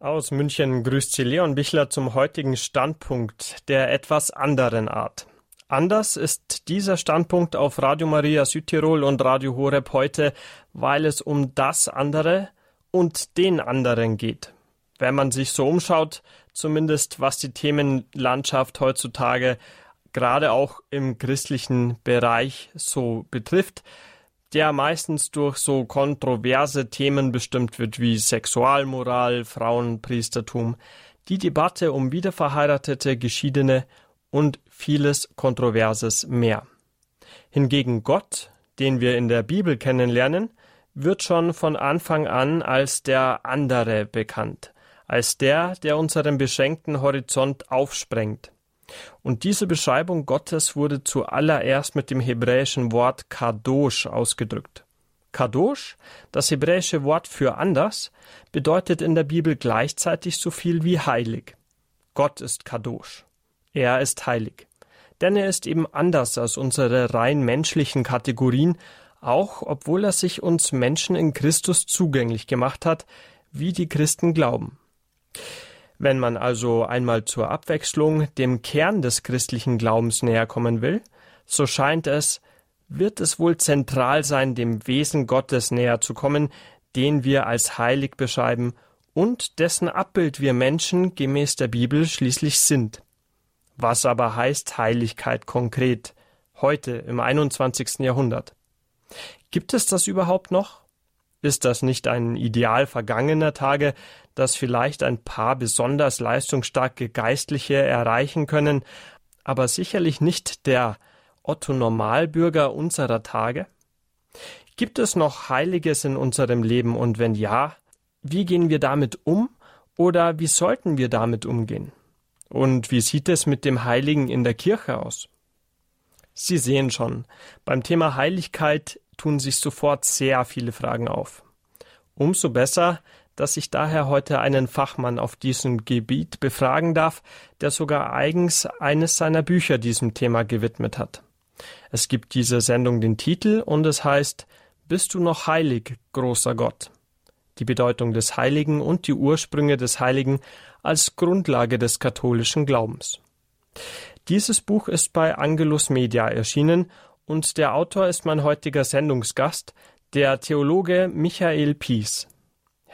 Aus München grüßt Sie Leon Bichler zum heutigen Standpunkt der etwas anderen Art. Anders ist dieser Standpunkt auf Radio Maria Südtirol und Radio Horeb heute, weil es um das andere und den anderen geht. Wenn man sich so umschaut, zumindest was die Themenlandschaft heutzutage gerade auch im christlichen Bereich so betrifft, der meistens durch so kontroverse Themen bestimmt wird wie Sexualmoral, Frauenpriestertum, die Debatte um wiederverheiratete, geschiedene und vieles Kontroverses mehr. Hingegen Gott, den wir in der Bibel kennenlernen, wird schon von Anfang an als der andere bekannt, als der, der unseren beschränkten Horizont aufsprengt. Und diese Beschreibung Gottes wurde zuallererst mit dem hebräischen Wort Kadosh ausgedrückt. Kadosh, das hebräische Wort für anders, bedeutet in der Bibel gleichzeitig so viel wie heilig. Gott ist Kadosh. Er ist heilig. Denn er ist eben anders als unsere rein menschlichen Kategorien, auch obwohl er sich uns Menschen in Christus zugänglich gemacht hat, wie die Christen glauben. Wenn man also einmal zur Abwechslung dem Kern des christlichen Glaubens näher kommen will, so scheint es, wird es wohl zentral sein, dem Wesen Gottes näher zu kommen, den wir als heilig beschreiben und dessen Abbild wir Menschen gemäß der Bibel schließlich sind. Was aber heißt Heiligkeit konkret heute im 21. Jahrhundert? Gibt es das überhaupt noch? Ist das nicht ein Ideal vergangener Tage, das vielleicht ein paar besonders leistungsstarke Geistliche erreichen können, aber sicherlich nicht der Otto Normalbürger unserer Tage? Gibt es noch Heiliges in unserem Leben und wenn ja, wie gehen wir damit um oder wie sollten wir damit umgehen? Und wie sieht es mit dem Heiligen in der Kirche aus? Sie sehen schon, beim Thema Heiligkeit tun sich sofort sehr viele Fragen auf. Umso besser, dass ich daher heute einen Fachmann auf diesem Gebiet befragen darf, der sogar eigens eines seiner Bücher diesem Thema gewidmet hat. Es gibt dieser Sendung den Titel und es heißt Bist du noch heilig, großer Gott? Die Bedeutung des Heiligen und die Ursprünge des Heiligen als Grundlage des katholischen Glaubens. Dieses Buch ist bei Angelus Media erschienen und der Autor ist mein heutiger Sendungsgast, der Theologe Michael Pies.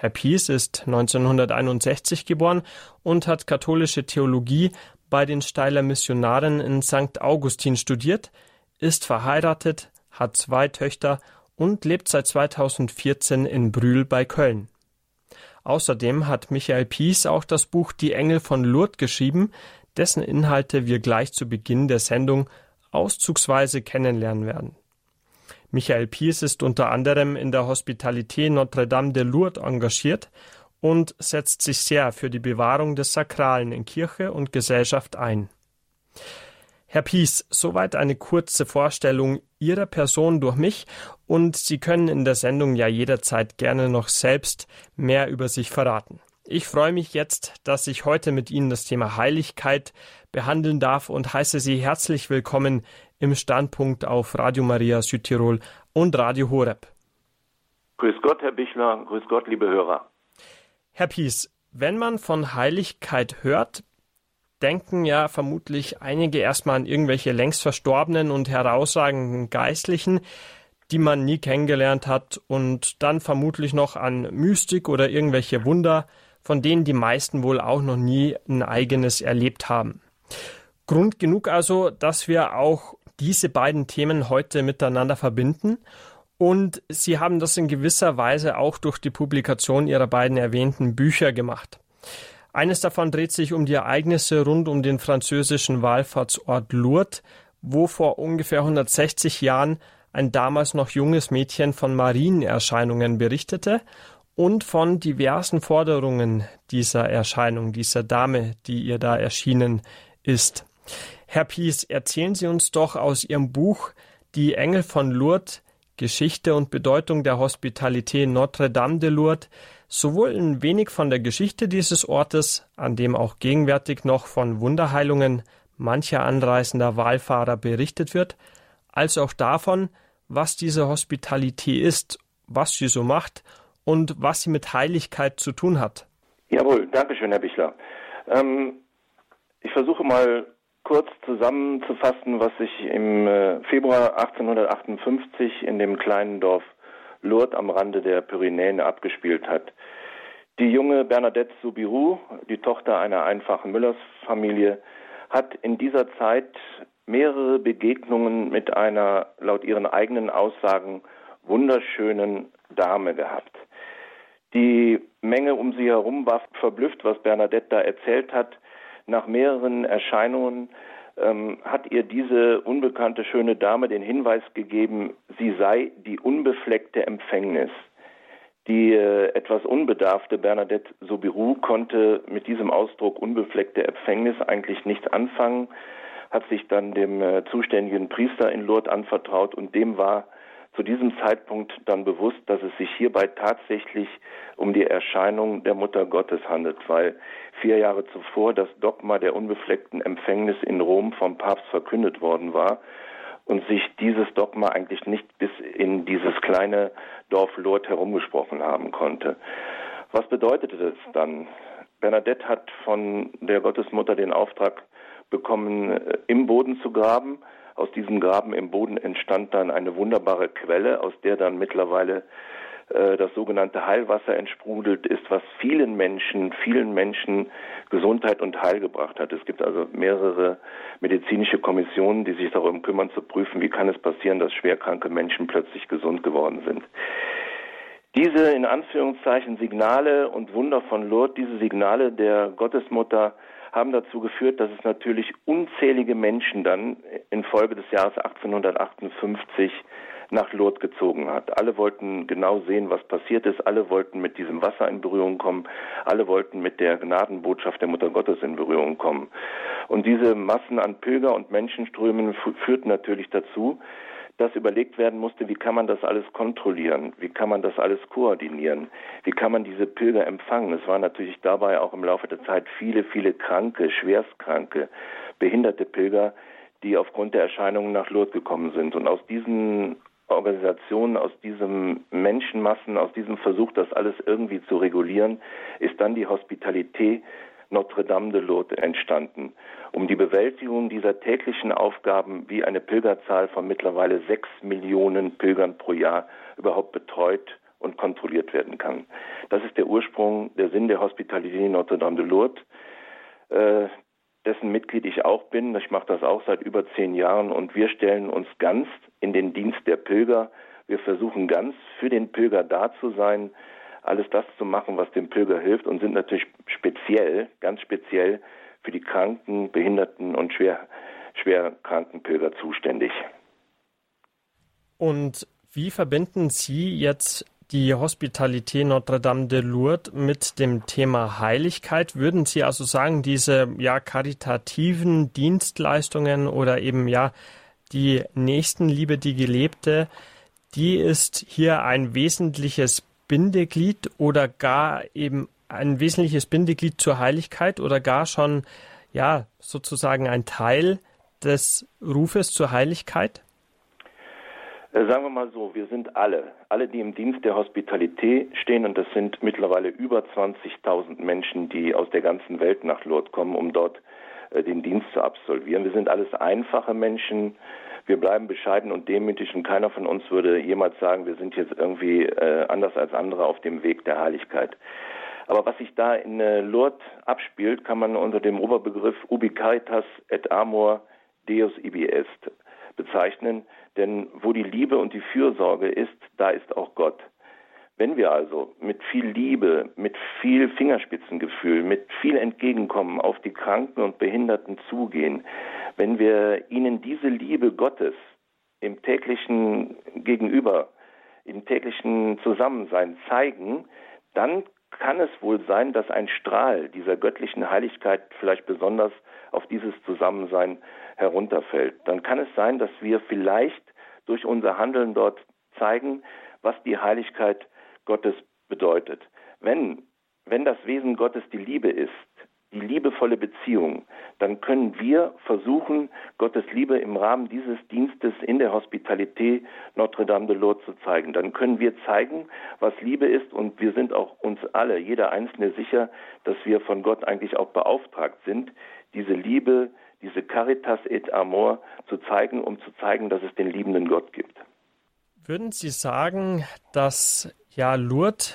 Herr Pies ist 1961 geboren und hat katholische Theologie bei den Steiler Missionaren in St. Augustin studiert, ist verheiratet, hat zwei Töchter und lebt seit 2014 in Brühl bei Köln. Außerdem hat Michael Pies auch das Buch Die Engel von Lourdes geschrieben, dessen Inhalte wir gleich zu Beginn der Sendung auszugsweise kennenlernen werden. Michael Pies ist unter anderem in der Hospitalité Notre-Dame de Lourdes engagiert und setzt sich sehr für die Bewahrung des Sakralen in Kirche und Gesellschaft ein. Herr Pies, soweit eine kurze Vorstellung Ihrer Person durch mich und Sie können in der Sendung ja jederzeit gerne noch selbst mehr über sich verraten. Ich freue mich jetzt, dass ich heute mit Ihnen das Thema Heiligkeit behandeln darf und heiße Sie herzlich willkommen im Standpunkt auf Radio Maria Südtirol und Radio Horeb. Grüß Gott, Herr Bichler, grüß Gott, liebe Hörer. Herr Pies, wenn man von Heiligkeit hört, denken ja vermutlich einige erstmal an irgendwelche längst verstorbenen und herausragenden Geistlichen, die man nie kennengelernt hat und dann vermutlich noch an Mystik oder irgendwelche Wunder, von denen die meisten wohl auch noch nie ein eigenes erlebt haben. Grund genug also, dass wir auch diese beiden Themen heute miteinander verbinden. Und Sie haben das in gewisser Weise auch durch die Publikation Ihrer beiden erwähnten Bücher gemacht. Eines davon dreht sich um die Ereignisse rund um den französischen Wallfahrtsort Lourdes, wo vor ungefähr 160 Jahren ein damals noch junges Mädchen von Marienerscheinungen berichtete und von diversen Forderungen dieser Erscheinung, dieser Dame, die ihr da erschienen ist. Herr Pies, erzählen Sie uns doch aus Ihrem Buch Die Engel von Lourdes Geschichte und Bedeutung der Hospitalité Notre-Dame de Lourdes sowohl ein wenig von der Geschichte dieses Ortes, an dem auch gegenwärtig noch von Wunderheilungen mancher anreisender Wallfahrer berichtet wird, als auch davon, was diese Hospitalité ist, was sie so macht und was sie mit Heiligkeit zu tun hat. Jawohl, danke schön, Herr Bichler. Ähm, ich versuche mal kurz zusammenzufassen, was sich im äh, Februar 1858 in dem kleinen Dorf Lourdes am Rande der Pyrenäen abgespielt hat. Die junge Bernadette Soubirou, die Tochter einer einfachen Müllersfamilie, hat in dieser Zeit mehrere Begegnungen mit einer, laut ihren eigenen Aussagen, wunderschönen Dame gehabt. Die Menge um sie herum war verblüfft, was Bernadette da erzählt hat. Nach mehreren Erscheinungen ähm, hat ihr diese unbekannte schöne Dame den Hinweis gegeben, sie sei die unbefleckte Empfängnis. Die äh, etwas unbedarfte Bernadette Soubirou konnte mit diesem Ausdruck unbefleckte Empfängnis eigentlich nichts anfangen, hat sich dann dem äh, zuständigen Priester in Lourdes anvertraut und dem war zu diesem Zeitpunkt dann bewusst, dass es sich hierbei tatsächlich um die Erscheinung der Mutter Gottes handelt, weil vier Jahre zuvor das Dogma der unbefleckten Empfängnis in Rom vom Papst verkündet worden war und sich dieses Dogma eigentlich nicht bis in dieses kleine Dorf Lourdes herumgesprochen haben konnte. Was bedeutete das dann? Bernadette hat von der Gottesmutter den Auftrag bekommen, äh, im Boden zu graben aus diesem Graben im Boden entstand dann eine wunderbare Quelle, aus der dann mittlerweile äh, das sogenannte Heilwasser entsprudelt ist, was vielen Menschen, vielen Menschen Gesundheit und Heil gebracht hat. Es gibt also mehrere medizinische Kommissionen, die sich darum kümmern zu prüfen, wie kann es passieren, dass schwerkranke Menschen plötzlich gesund geworden sind. Diese in Anführungszeichen Signale und Wunder von Lourdes, diese Signale der Gottesmutter haben dazu geführt, dass es natürlich unzählige Menschen dann infolge des Jahres 1858 nach Lourdes gezogen hat. Alle wollten genau sehen, was passiert ist. Alle wollten mit diesem Wasser in Berührung kommen. Alle wollten mit der Gnadenbotschaft der Mutter Gottes in Berührung kommen. Und diese Massen an Pilger und Menschenströmen führten natürlich dazu, dass überlegt werden musste, wie kann man das alles kontrollieren, wie kann man das alles koordinieren, wie kann man diese Pilger empfangen. Es waren natürlich dabei auch im Laufe der Zeit viele, viele kranke, schwerstkranke, behinderte Pilger, die aufgrund der Erscheinungen nach Lourdes gekommen sind. Und aus diesen Organisationen, aus diesen Menschenmassen, aus diesem Versuch, das alles irgendwie zu regulieren, ist dann die Hospitalität Notre-Dame de Lourdes entstanden, um die Bewältigung dieser täglichen Aufgaben wie eine Pilgerzahl von mittlerweile sechs Millionen Pilgern pro Jahr überhaupt betreut und kontrolliert werden kann. Das ist der Ursprung, der Sinn der Hospitalität Notre-Dame de Lourdes, äh, dessen Mitglied ich auch bin. Ich mache das auch seit über zehn Jahren und wir stellen uns ganz in den Dienst der Pilger. Wir versuchen ganz für den Pilger da zu sein, alles das zu machen, was dem Pilger hilft und sind natürlich speziell, ganz speziell für die kranken, behinderten und schwer, schwer kranken Pilger zuständig. Und wie verbinden Sie jetzt die Hospitalité Notre-Dame de Lourdes mit dem Thema Heiligkeit? Würden Sie also sagen, diese ja karitativen Dienstleistungen oder eben ja die Nächstenliebe, die gelebte, die ist hier ein wesentliches Bindeglied oder gar eben ein wesentliches Bindeglied zur Heiligkeit oder gar schon ja sozusagen ein Teil des Rufes zur Heiligkeit? Äh, sagen wir mal so, wir sind alle, alle, die im Dienst der Hospitalität stehen, und das sind mittlerweile über 20.000 Menschen, die aus der ganzen Welt nach Lourdes kommen, um dort äh, den Dienst zu absolvieren. Wir sind alles einfache Menschen, wir bleiben bescheiden und demütig und keiner von uns würde jemals sagen, wir sind jetzt irgendwie äh, anders als andere auf dem Weg der Heiligkeit. Aber was sich da in äh, Lourdes abspielt, kann man unter dem Oberbegriff ubi caritas et amor Deus ibi est bezeichnen, denn wo die Liebe und die Fürsorge ist, da ist auch Gott. Wenn wir also mit viel Liebe, mit viel Fingerspitzengefühl, mit viel Entgegenkommen auf die Kranken und Behinderten zugehen, wenn wir ihnen diese Liebe Gottes im täglichen Gegenüber, im täglichen Zusammensein zeigen, dann kann es wohl sein, dass ein Strahl dieser göttlichen Heiligkeit vielleicht besonders auf dieses Zusammensein herunterfällt. Dann kann es sein, dass wir vielleicht durch unser Handeln dort zeigen, was die Heiligkeit Gottes bedeutet. Wenn, wenn das Wesen Gottes die Liebe ist, die liebevolle Beziehung, dann können wir versuchen, Gottes Liebe im Rahmen dieses Dienstes in der Hospitalité Notre Dame de Lourdes zu zeigen. Dann können wir zeigen, was Liebe ist und wir sind auch uns alle, jeder Einzelne sicher, dass wir von Gott eigentlich auch beauftragt sind, diese Liebe, diese Caritas et Amor zu zeigen, um zu zeigen, dass es den liebenden Gott gibt. Würden Sie sagen, dass ja Lourdes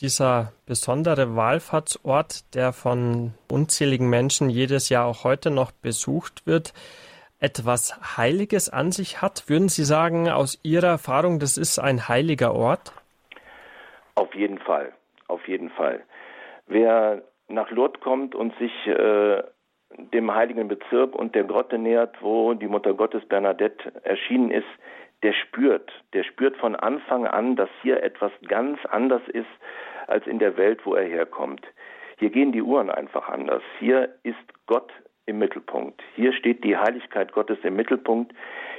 dieser besondere Wallfahrtsort, der von unzähligen Menschen jedes Jahr auch heute noch besucht wird, etwas Heiliges an sich hat? Würden Sie sagen, aus Ihrer Erfahrung, das ist ein heiliger Ort? Auf jeden Fall, auf jeden Fall. Wer nach Lourdes kommt und sich äh, dem heiligen Bezirk und der Grotte nähert, wo die Mutter Gottes Bernadette erschienen ist, der spürt, der spürt von Anfang an, dass hier etwas ganz anders ist als in der Welt, wo er herkommt. Hier gehen die Uhren einfach anders. Hier ist Gott im Mittelpunkt. Hier steht die Heiligkeit Gottes im Mittelpunkt.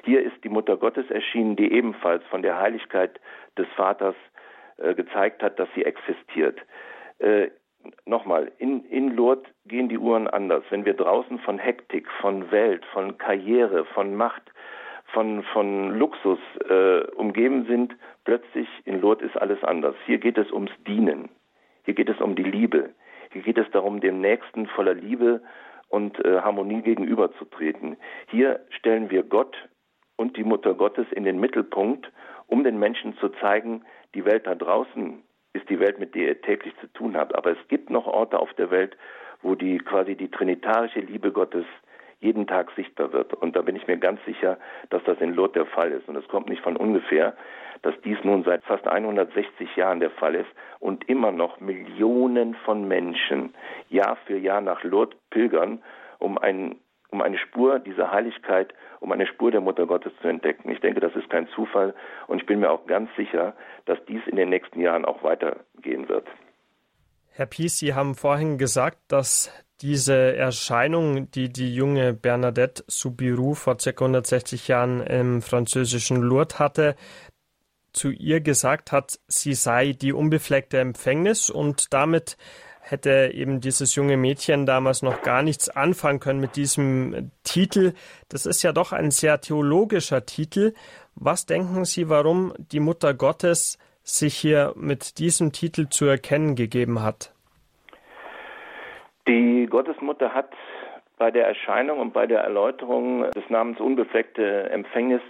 Hier ist die Mutter Gottes erschienen, die ebenfalls von der Heiligkeit des Vaters äh, gezeigt hat, dass sie existiert. Äh, Nochmal, in, in Lourdes gehen die Uhren anders. Wenn wir draußen von Hektik, von Welt, von Karriere, von Macht, von, von Luxus äh, umgeben sind, plötzlich in Lourdes ist alles anders. Hier geht es ums Dienen. Hier geht es um die Liebe. Hier geht es darum, dem Nächsten voller Liebe und äh, Harmonie gegenüberzutreten. Hier stellen wir Gott und die Mutter Gottes in den Mittelpunkt, um den Menschen zu zeigen, die Welt da draußen ist die Welt, mit der ihr täglich zu tun habt. Aber es gibt noch Orte auf der Welt, wo die quasi die trinitarische Liebe Gottes jeden Tag sichtbar wird. Und da bin ich mir ganz sicher, dass das in Lourdes der Fall ist. Und es kommt nicht von ungefähr, dass dies nun seit fast 160 Jahren der Fall ist und immer noch Millionen von Menschen Jahr für Jahr nach Lourdes pilgern, um ein um eine Spur dieser Heiligkeit, um eine Spur der Mutter Gottes zu entdecken. Ich denke, das ist kein Zufall und ich bin mir auch ganz sicher, dass dies in den nächsten Jahren auch weitergehen wird. Herr Pies, Sie haben vorhin gesagt, dass diese Erscheinung, die die junge Bernadette Soubirous vor ca. 160 Jahren im französischen Lourdes hatte, zu ihr gesagt hat, sie sei die unbefleckte Empfängnis und damit hätte eben dieses junge Mädchen damals noch gar nichts anfangen können mit diesem Titel. Das ist ja doch ein sehr theologischer Titel. Was denken Sie, warum die Mutter Gottes sich hier mit diesem Titel zu erkennen gegeben hat? Die Gottesmutter hat bei der Erscheinung und bei der Erläuterung des Namens unbefleckte Empfängnis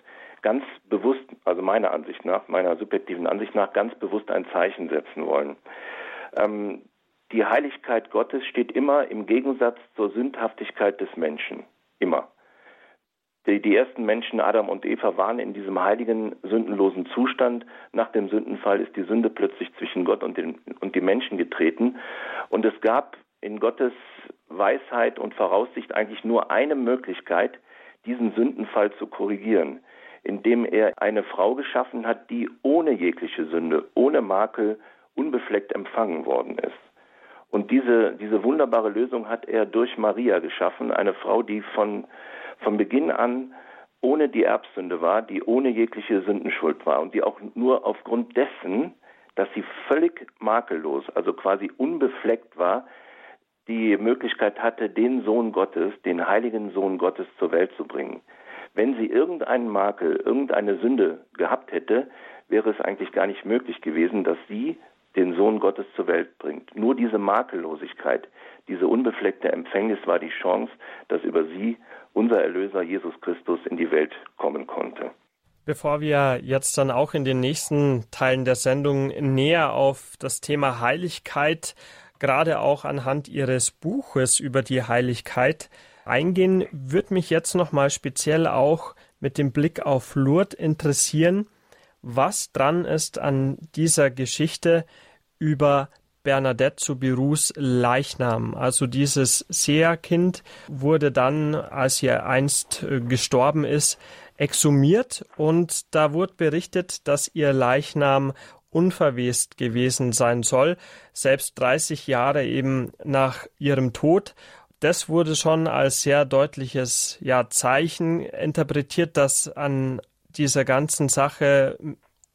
ganz bewusst, also meiner Ansicht nach, meiner subjektiven Ansicht nach, ganz bewusst ein Zeichen setzen wollen. Ähm, die Heiligkeit Gottes steht immer im Gegensatz zur Sündhaftigkeit des Menschen. Immer. Die, die, ersten Menschen, Adam und Eva, waren in diesem heiligen, sündenlosen Zustand. Nach dem Sündenfall ist die Sünde plötzlich zwischen Gott und, den, und die Menschen getreten. Und es gab in Gottes Weisheit und Voraussicht eigentlich nur eine Möglichkeit, diesen Sündenfall zu korrigieren, indem er eine Frau geschaffen hat, die ohne jegliche Sünde, ohne Makel, unbefleckt empfangen worden ist. Und diese, diese wunderbare Lösung hat er durch Maria geschaffen, eine Frau, die von, von Beginn an ohne die Erbsünde war, die ohne jegliche Sündenschuld war und die auch nur aufgrund dessen, dass sie völlig makellos, also quasi unbefleckt war, die Möglichkeit hatte, den Sohn Gottes, den heiligen Sohn Gottes zur Welt zu bringen. Wenn sie irgendeinen Makel, irgendeine Sünde gehabt hätte, wäre es eigentlich gar nicht möglich gewesen, dass sie den Sohn Gottes zur Welt bringt. Nur diese Makellosigkeit, diese unbefleckte Empfängnis war die Chance, dass über sie unser Erlöser Jesus Christus in die Welt kommen konnte. Bevor wir jetzt dann auch in den nächsten Teilen der Sendung näher auf das Thema Heiligkeit, gerade auch anhand Ihres Buches über die Heiligkeit eingehen, würde mich jetzt nochmal speziell auch mit dem Blick auf Lourdes interessieren, was dran ist an dieser Geschichte, über Bernadette Soubirous Leichnam. Also dieses Seherkind wurde dann, als sie einst äh, gestorben ist, exhumiert und da wurde berichtet, dass ihr Leichnam unverwest gewesen sein soll, selbst 30 Jahre eben nach ihrem Tod. Das wurde schon als sehr deutliches ja, Zeichen interpretiert, dass an dieser ganzen Sache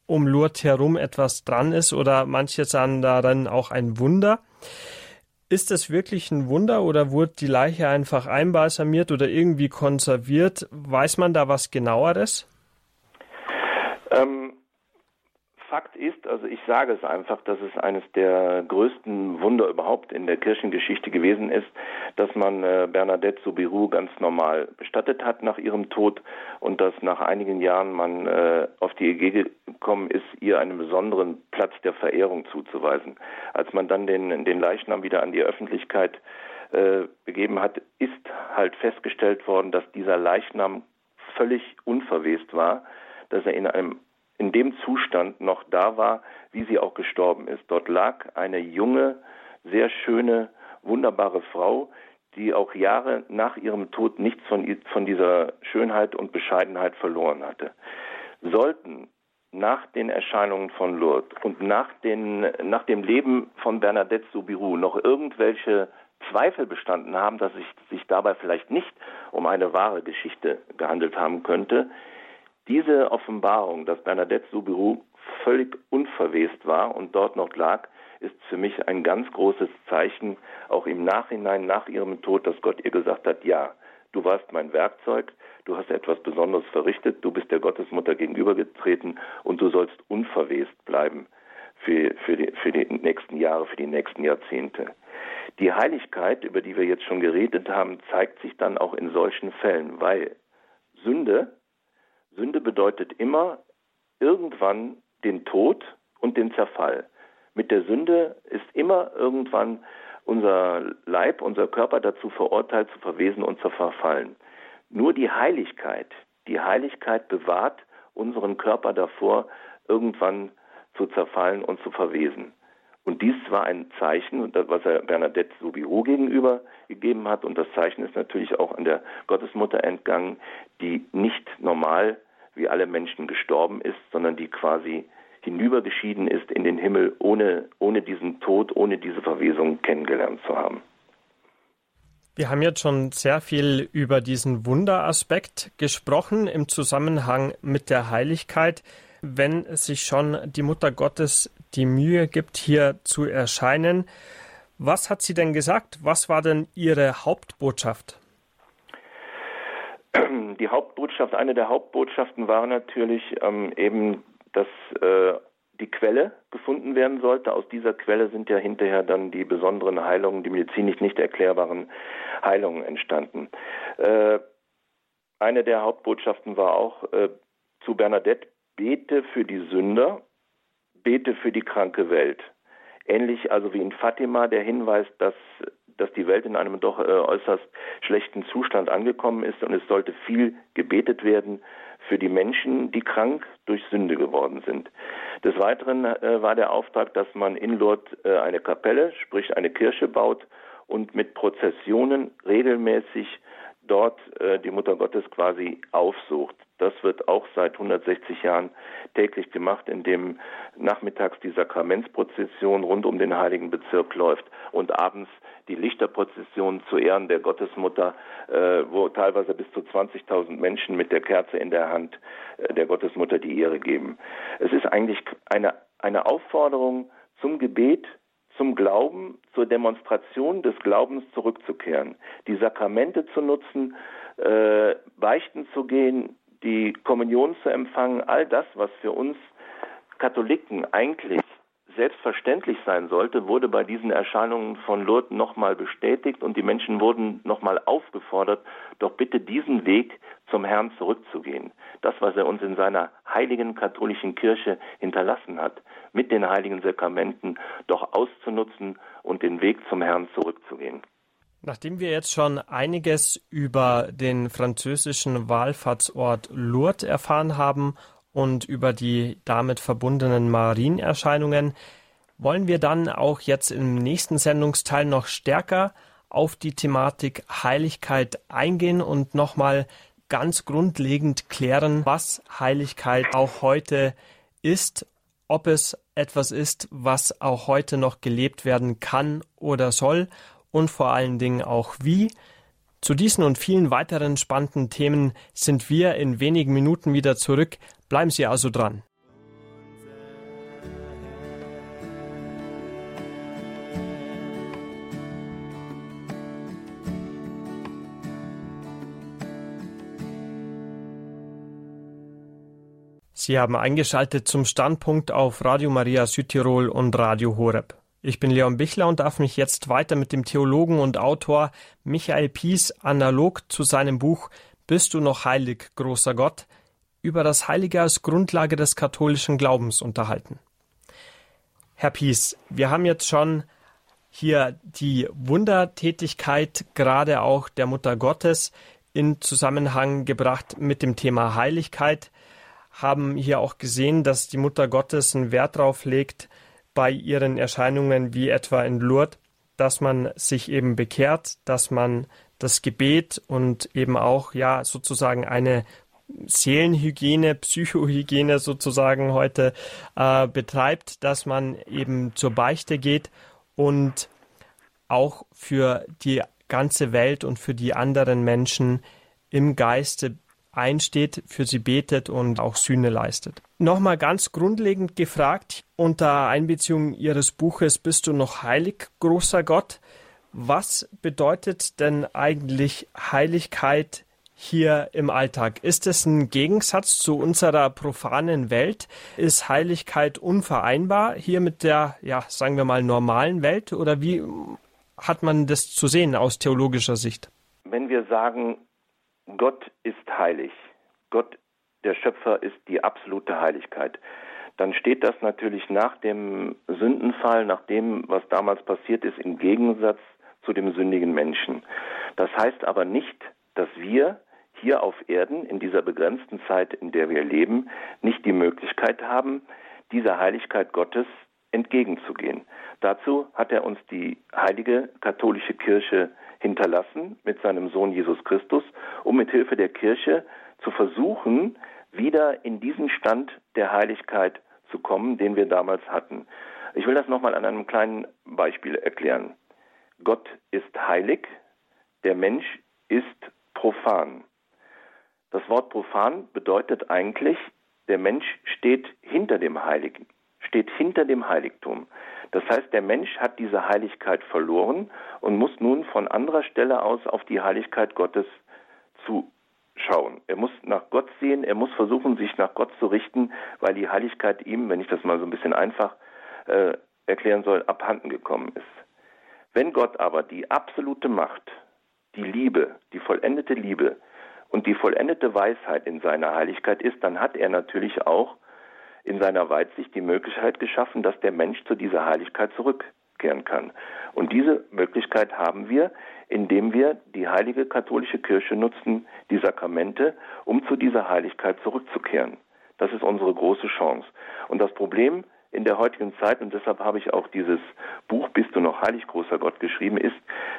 um Lourdes herum etwas dran ist oder manche sahen darin auch ein Wunder. Ist das wirklich ein Wunder oder wurde die Leiche einfach einbalsamiert oder irgendwie konserviert? Weiß man da was genaueres? Ähm, Fakt ist, also ich sage es einfach, dass es eines der größten Wunder überhaupt in der Kirchengeschichte gewesen ist, dass man äh, Bernadette Soubirou ganz normal bestattet hat nach ihrem Tod und dass nach einigen Jahren man äh, auf die Idee gekommen ist, ihr einen besonderen Platz der Verehrung zuzuweisen. Als man dann den, den Leichnam wieder an die Öffentlichkeit äh, begeben hat, ist halt festgestellt worden, dass dieser Leichnam völlig unverwest war, dass er in einem in dem Zustand noch da war, wie sie auch gestorben ist. Dort lag eine junge, sehr schöne, wunderbare Frau, die auch Jahre nach ihrem Tod nichts von, von dieser Schönheit und Bescheidenheit verloren hatte. Sollten nach den Erscheinungen von Lourdes und nach, den, nach dem Leben von Bernadette Soubirou noch irgendwelche Zweifel bestanden haben, dass es sich dabei vielleicht nicht um eine wahre Geschichte gehandelt haben könnte, diese Offenbarung, dass Bernadette Soubirou völlig unverwest war und dort noch lag, ist für mich ein ganz großes Zeichen, auch im Nachhinein nach ihrem Tod, dass Gott ihr gesagt hat, ja, du warst mein Werkzeug, du hast etwas Besonderes verrichtet, du bist der Gottesmutter gegenübergetreten und du sollst unverwest bleiben für, für, die, für die nächsten Jahre, für die nächsten Jahrzehnte. Die Heiligkeit, über die wir jetzt schon geredet haben, zeigt sich dann auch in solchen Fällen, weil Sünde Sünde bedeutet immer irgendwann den Tod und den Zerfall. Mit der Sünde ist immer irgendwann unser Leib, unser Körper dazu verurteilt, zu verwesen und zu verfallen. Nur die Heiligkeit, die Heiligkeit bewahrt unseren Körper davor, irgendwann zu zerfallen und zu verwesen. Und dies war ein Zeichen, was er Bernadette Soubirou gegenüber gegeben hat. Und das Zeichen ist natürlich auch an der Gottesmutter entgangen, die nicht normal wie alle Menschen gestorben ist, sondern die quasi hinübergeschieden ist in den Himmel, ohne, ohne diesen Tod, ohne diese Verwesung kennengelernt zu haben. Wir haben jetzt schon sehr viel über diesen Wunderaspekt gesprochen im Zusammenhang mit der Heiligkeit. Wenn sich schon die Mutter Gottes die Mühe gibt, hier zu erscheinen, was hat sie denn gesagt? Was war denn ihre Hauptbotschaft? Die Hauptbotschaft, eine der Hauptbotschaften war natürlich ähm, eben, dass äh, die Quelle gefunden werden sollte. Aus dieser Quelle sind ja hinterher dann die besonderen Heilungen, die medizinisch nicht erklärbaren Heilungen entstanden. Äh, eine der Hauptbotschaften war auch äh, zu Bernadette, bete für die Sünder, bete für die kranke Welt. Ähnlich also wie in Fatima der Hinweis, dass dass die Welt in einem doch äh, äußerst schlechten Zustand angekommen ist und es sollte viel gebetet werden für die Menschen, die krank durch Sünde geworden sind. Des Weiteren äh, war der Auftrag, dass man in Lourdes äh, eine Kapelle, sprich eine Kirche baut und mit Prozessionen regelmäßig dort die Mutter Gottes quasi aufsucht. Das wird auch seit 160 Jahren täglich gemacht, indem nachmittags die Sakramentsprozession rund um den heiligen Bezirk läuft und abends die Lichterprozession zu Ehren der Gottesmutter, äh, wo teilweise bis zu 20.000 Menschen mit der Kerze in der Hand äh, der Gottesmutter die Ehre geben. Es ist eigentlich eine, eine Aufforderung zum Gebet, zum Glauben, zur Demonstration des Glaubens zurückzukehren, die Sakramente zu nutzen, äh, beichten zu gehen, die Kommunion zu empfangen, all das, was für uns Katholiken eigentlich selbstverständlich sein sollte, wurde bei diesen Erscheinungen von Lourdes nochmal bestätigt und die Menschen wurden nochmal aufgefordert, doch bitte diesen Weg zum Herrn zurückzugehen. Das, was er uns in seiner heiligen katholischen Kirche hinterlassen hat, mit den heiligen Sakramenten doch auszunutzen und den Weg zum Herrn zurückzugehen. Nachdem wir jetzt schon einiges über den französischen Wallfahrtsort Lourdes erfahren haben und über die damit verbundenen Marienerscheinungen, wollen wir dann auch jetzt im nächsten Sendungsteil noch stärker auf die Thematik Heiligkeit eingehen und nochmal ganz grundlegend klären, was Heiligkeit auch heute ist, ob es etwas ist, was auch heute noch gelebt werden kann oder soll und vor allen Dingen auch wie. Zu diesen und vielen weiteren spannenden Themen sind wir in wenigen Minuten wieder zurück. Bleiben Sie also dran. Sie haben eingeschaltet zum Standpunkt auf Radio Maria Südtirol und Radio Horeb. Ich bin Leon Bichler und darf mich jetzt weiter mit dem Theologen und Autor Michael Pies analog zu seinem Buch Bist du noch heilig, großer Gott? über das Heilige als Grundlage des katholischen Glaubens unterhalten. Herr Pies, wir haben jetzt schon hier die Wundertätigkeit gerade auch der Mutter Gottes in Zusammenhang gebracht mit dem Thema Heiligkeit, haben hier auch gesehen, dass die Mutter Gottes einen Wert darauf legt, bei ihren Erscheinungen wie etwa in Lourdes, dass man sich eben bekehrt, dass man das Gebet und eben auch ja sozusagen eine Seelenhygiene, Psychohygiene sozusagen heute äh, betreibt, dass man eben zur Beichte geht und auch für die ganze Welt und für die anderen Menschen im Geiste einsteht, für sie betet und auch Sühne leistet. Nochmal ganz grundlegend gefragt, unter Einbeziehung Ihres Buches Bist du noch heilig, großer Gott? Was bedeutet denn eigentlich Heiligkeit hier im Alltag? Ist es ein Gegensatz zu unserer profanen Welt? Ist Heiligkeit unvereinbar hier mit der, ja, sagen wir mal, normalen Welt? Oder wie hat man das zu sehen aus theologischer Sicht? Wenn wir sagen, Gott ist heilig, Gott, der Schöpfer, ist die absolute Heiligkeit, dann steht das natürlich nach dem Sündenfall, nach dem, was damals passiert ist, im Gegensatz zu dem sündigen Menschen. Das heißt aber nicht, dass wir hier auf Erden in dieser begrenzten Zeit, in der wir leben, nicht die Möglichkeit haben, dieser Heiligkeit Gottes entgegenzugehen. Dazu hat er uns die heilige katholische Kirche hinterlassen mit seinem Sohn Jesus Christus, um mit Hilfe der Kirche zu versuchen, wieder in diesen Stand der Heiligkeit zu kommen, den wir damals hatten. Ich will das nochmal an einem kleinen Beispiel erklären. Gott ist heilig, der Mensch ist profan. Das Wort profan bedeutet eigentlich, der Mensch steht hinter dem Heiligen, steht hinter dem Heiligtum. Das heißt, der Mensch hat diese Heiligkeit verloren und muss nun von anderer Stelle aus auf die Heiligkeit Gottes zuschauen. Er muss nach Gott sehen, er muss versuchen, sich nach Gott zu richten, weil die Heiligkeit ihm, wenn ich das mal so ein bisschen einfach äh, erklären soll, abhanden gekommen ist. Wenn Gott aber die absolute Macht, die Liebe, die vollendete Liebe und die vollendete Weisheit in seiner Heiligkeit ist, dann hat er natürlich auch in seiner Weitsicht die Möglichkeit geschaffen, dass der Mensch zu dieser Heiligkeit zurückkehren kann. Und diese Möglichkeit haben wir, indem wir die heilige katholische Kirche nutzen, die Sakramente, um zu dieser Heiligkeit zurückzukehren. Das ist unsere große Chance. Und das Problem in der heutigen Zeit, und deshalb habe ich auch dieses Buch Bist du noch heilig, großer Gott geschrieben, ist,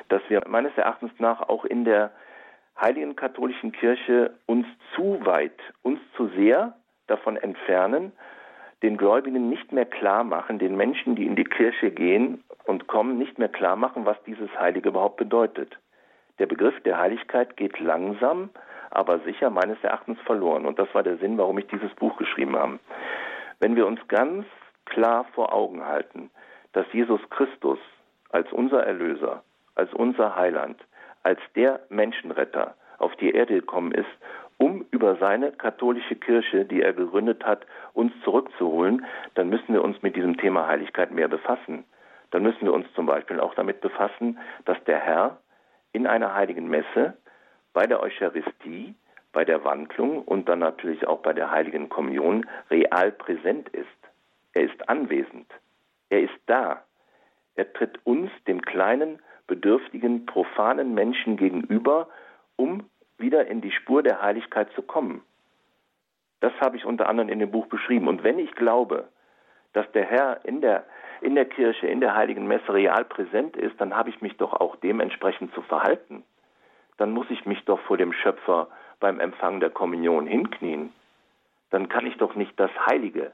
dass wir meines Erachtens nach auch in der heiligen katholischen Kirche uns zu weit, uns zu sehr davon entfernen, den Gläubigen nicht mehr klar machen, den Menschen, die in die Kirche gehen und kommen, nicht mehr klar machen, was dieses Heilige überhaupt bedeutet. Der Begriff der Heiligkeit geht langsam, aber sicher meines Erachtens verloren. Und das war der Sinn, warum ich dieses Buch geschrieben habe. Wenn wir uns ganz klar vor Augen halten, dass Jesus Christus als unser Erlöser, als unser Heiland, als der Menschenretter auf die Erde gekommen ist, um über seine katholische Kirche, die er gegründet hat, uns zurückzuholen, dann müssen wir uns mit diesem Thema Heiligkeit mehr befassen. Dann müssen wir uns zum Beispiel auch damit befassen, dass der Herr in einer heiligen Messe, bei der Eucharistie, bei der Wandlung und dann natürlich auch bei der heiligen Kommunion real präsent ist. Er ist anwesend. Er ist da. Er tritt uns, dem kleinen, bedürftigen, profanen Menschen gegenüber, um wieder in die Spur der Heiligkeit zu kommen. Das habe ich unter anderem in dem Buch beschrieben. Und wenn ich glaube, dass der Herr in der, in der Kirche, in der heiligen Messe real präsent ist, dann habe ich mich doch auch dementsprechend zu verhalten. Dann muss ich mich doch vor dem Schöpfer beim Empfang der Kommunion hinknien. Dann kann ich doch nicht das Heilige,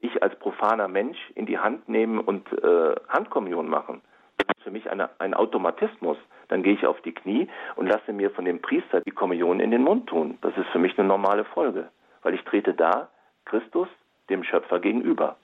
ich als profaner Mensch, in die Hand nehmen und äh, Handkommunion machen. Ist für mich eine, ein Automatismus. Dann gehe ich auf die Knie und lasse mir von dem Priester die Kommunion in den Mund tun. Das ist für mich eine normale Folge, weil ich trete da Christus, dem Schöpfer, gegenüber.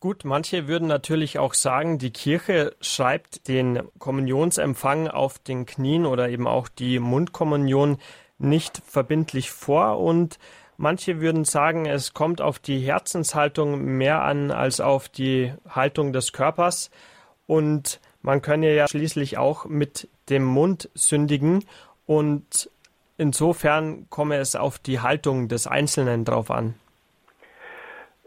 Gut, manche würden natürlich auch sagen, die Kirche schreibt den Kommunionsempfang auf den Knien oder eben auch die Mundkommunion nicht verbindlich vor und Manche würden sagen, es kommt auf die Herzenshaltung mehr an als auf die Haltung des Körpers. Und man könne ja schließlich auch mit dem Mund sündigen. Und insofern komme es auf die Haltung des Einzelnen drauf an.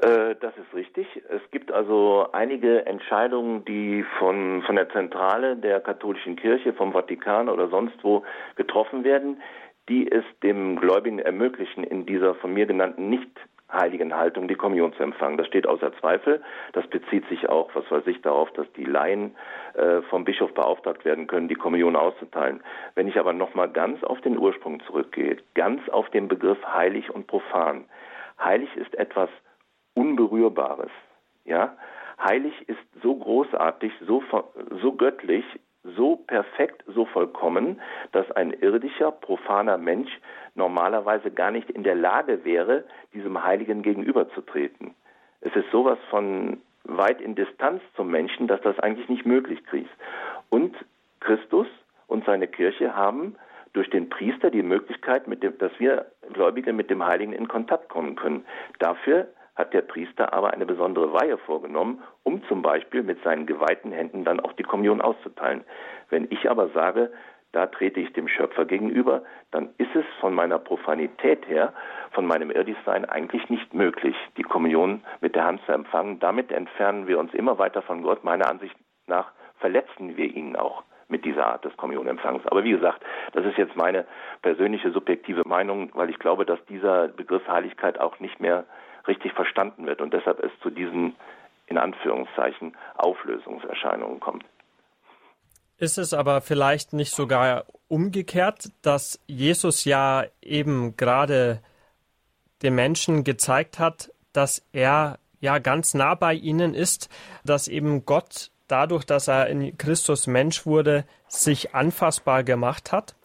Äh, das ist richtig. Es gibt also einige Entscheidungen, die von, von der Zentrale der katholischen Kirche, vom Vatikan oder sonst wo getroffen werden, die es dem Gläubigen ermöglichen, in dieser von mir genannten nicht heiligen Haltung die Kommunion zu empfangen. Das steht außer Zweifel. Das bezieht sich auch, was weiß ich, darauf, dass die Laien äh, vom Bischof beauftragt werden können, die Kommunion auszuteilen. Wenn ich aber nochmal ganz auf den Ursprung zurückgehe, ganz auf den Begriff heilig und profan. Heilig ist etwas Unberührbares. Ja, heilig ist so großartig, so, so göttlich, so perfekt, so vollkommen, dass ein irdischer, profaner Mensch normalerweise gar nicht in der Lage wäre, diesem Heiligen gegenüberzutreten. Es ist sowas von weit in Distanz zum Menschen, dass das eigentlich nicht möglich ist. Und Christus und seine Kirche haben durch den Priester die Möglichkeit, dem, dass wir Gläubige mit dem Heiligen in Kontakt kommen können. Dafür hat der Priester aber eine besondere Weihe vorgenommen, um zum Beispiel mit seinen geweihten Händen dann auch die Kommunion auszuteilen. Wenn ich aber sage, da trete ich dem Schöpfer gegenüber, dann ist es von meiner Profanität her, von meinem Irdischsein eigentlich nicht möglich, die Kommunion mit der Hand zu empfangen. Damit entfernen wir uns immer weiter von Gott. Meiner Ansicht nach verletzen wir ihn auch mit dieser Art des Kommunionempfangs. Aber wie gesagt, das ist jetzt meine persönliche subjektive Meinung, weil ich glaube, dass dieser Begriff Heiligkeit auch nicht mehr richtig verstanden wird und deshalb es zu diesen in Anführungszeichen Auflösungserscheinungen kommt. Ist es aber vielleicht nicht sogar umgekehrt, dass Jesus ja eben gerade den Menschen gezeigt hat, dass er ja ganz nah bei ihnen ist, dass eben Gott dadurch, dass er in Christus Mensch wurde, sich anfassbar gemacht hat?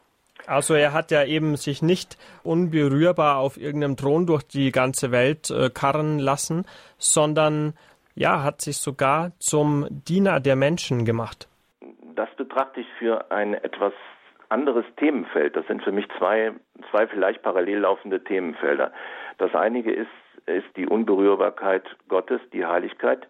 Also er hat ja eben sich nicht unberührbar auf irgendeinem Thron durch die ganze Welt äh, karren lassen, sondern ja, hat sich sogar zum Diener der Menschen gemacht. Das betrachte ich für ein etwas anderes Themenfeld. Das sind für mich zwei, zwei vielleicht parallel laufende Themenfelder. Das eine ist, ist die Unberührbarkeit Gottes, die Heiligkeit,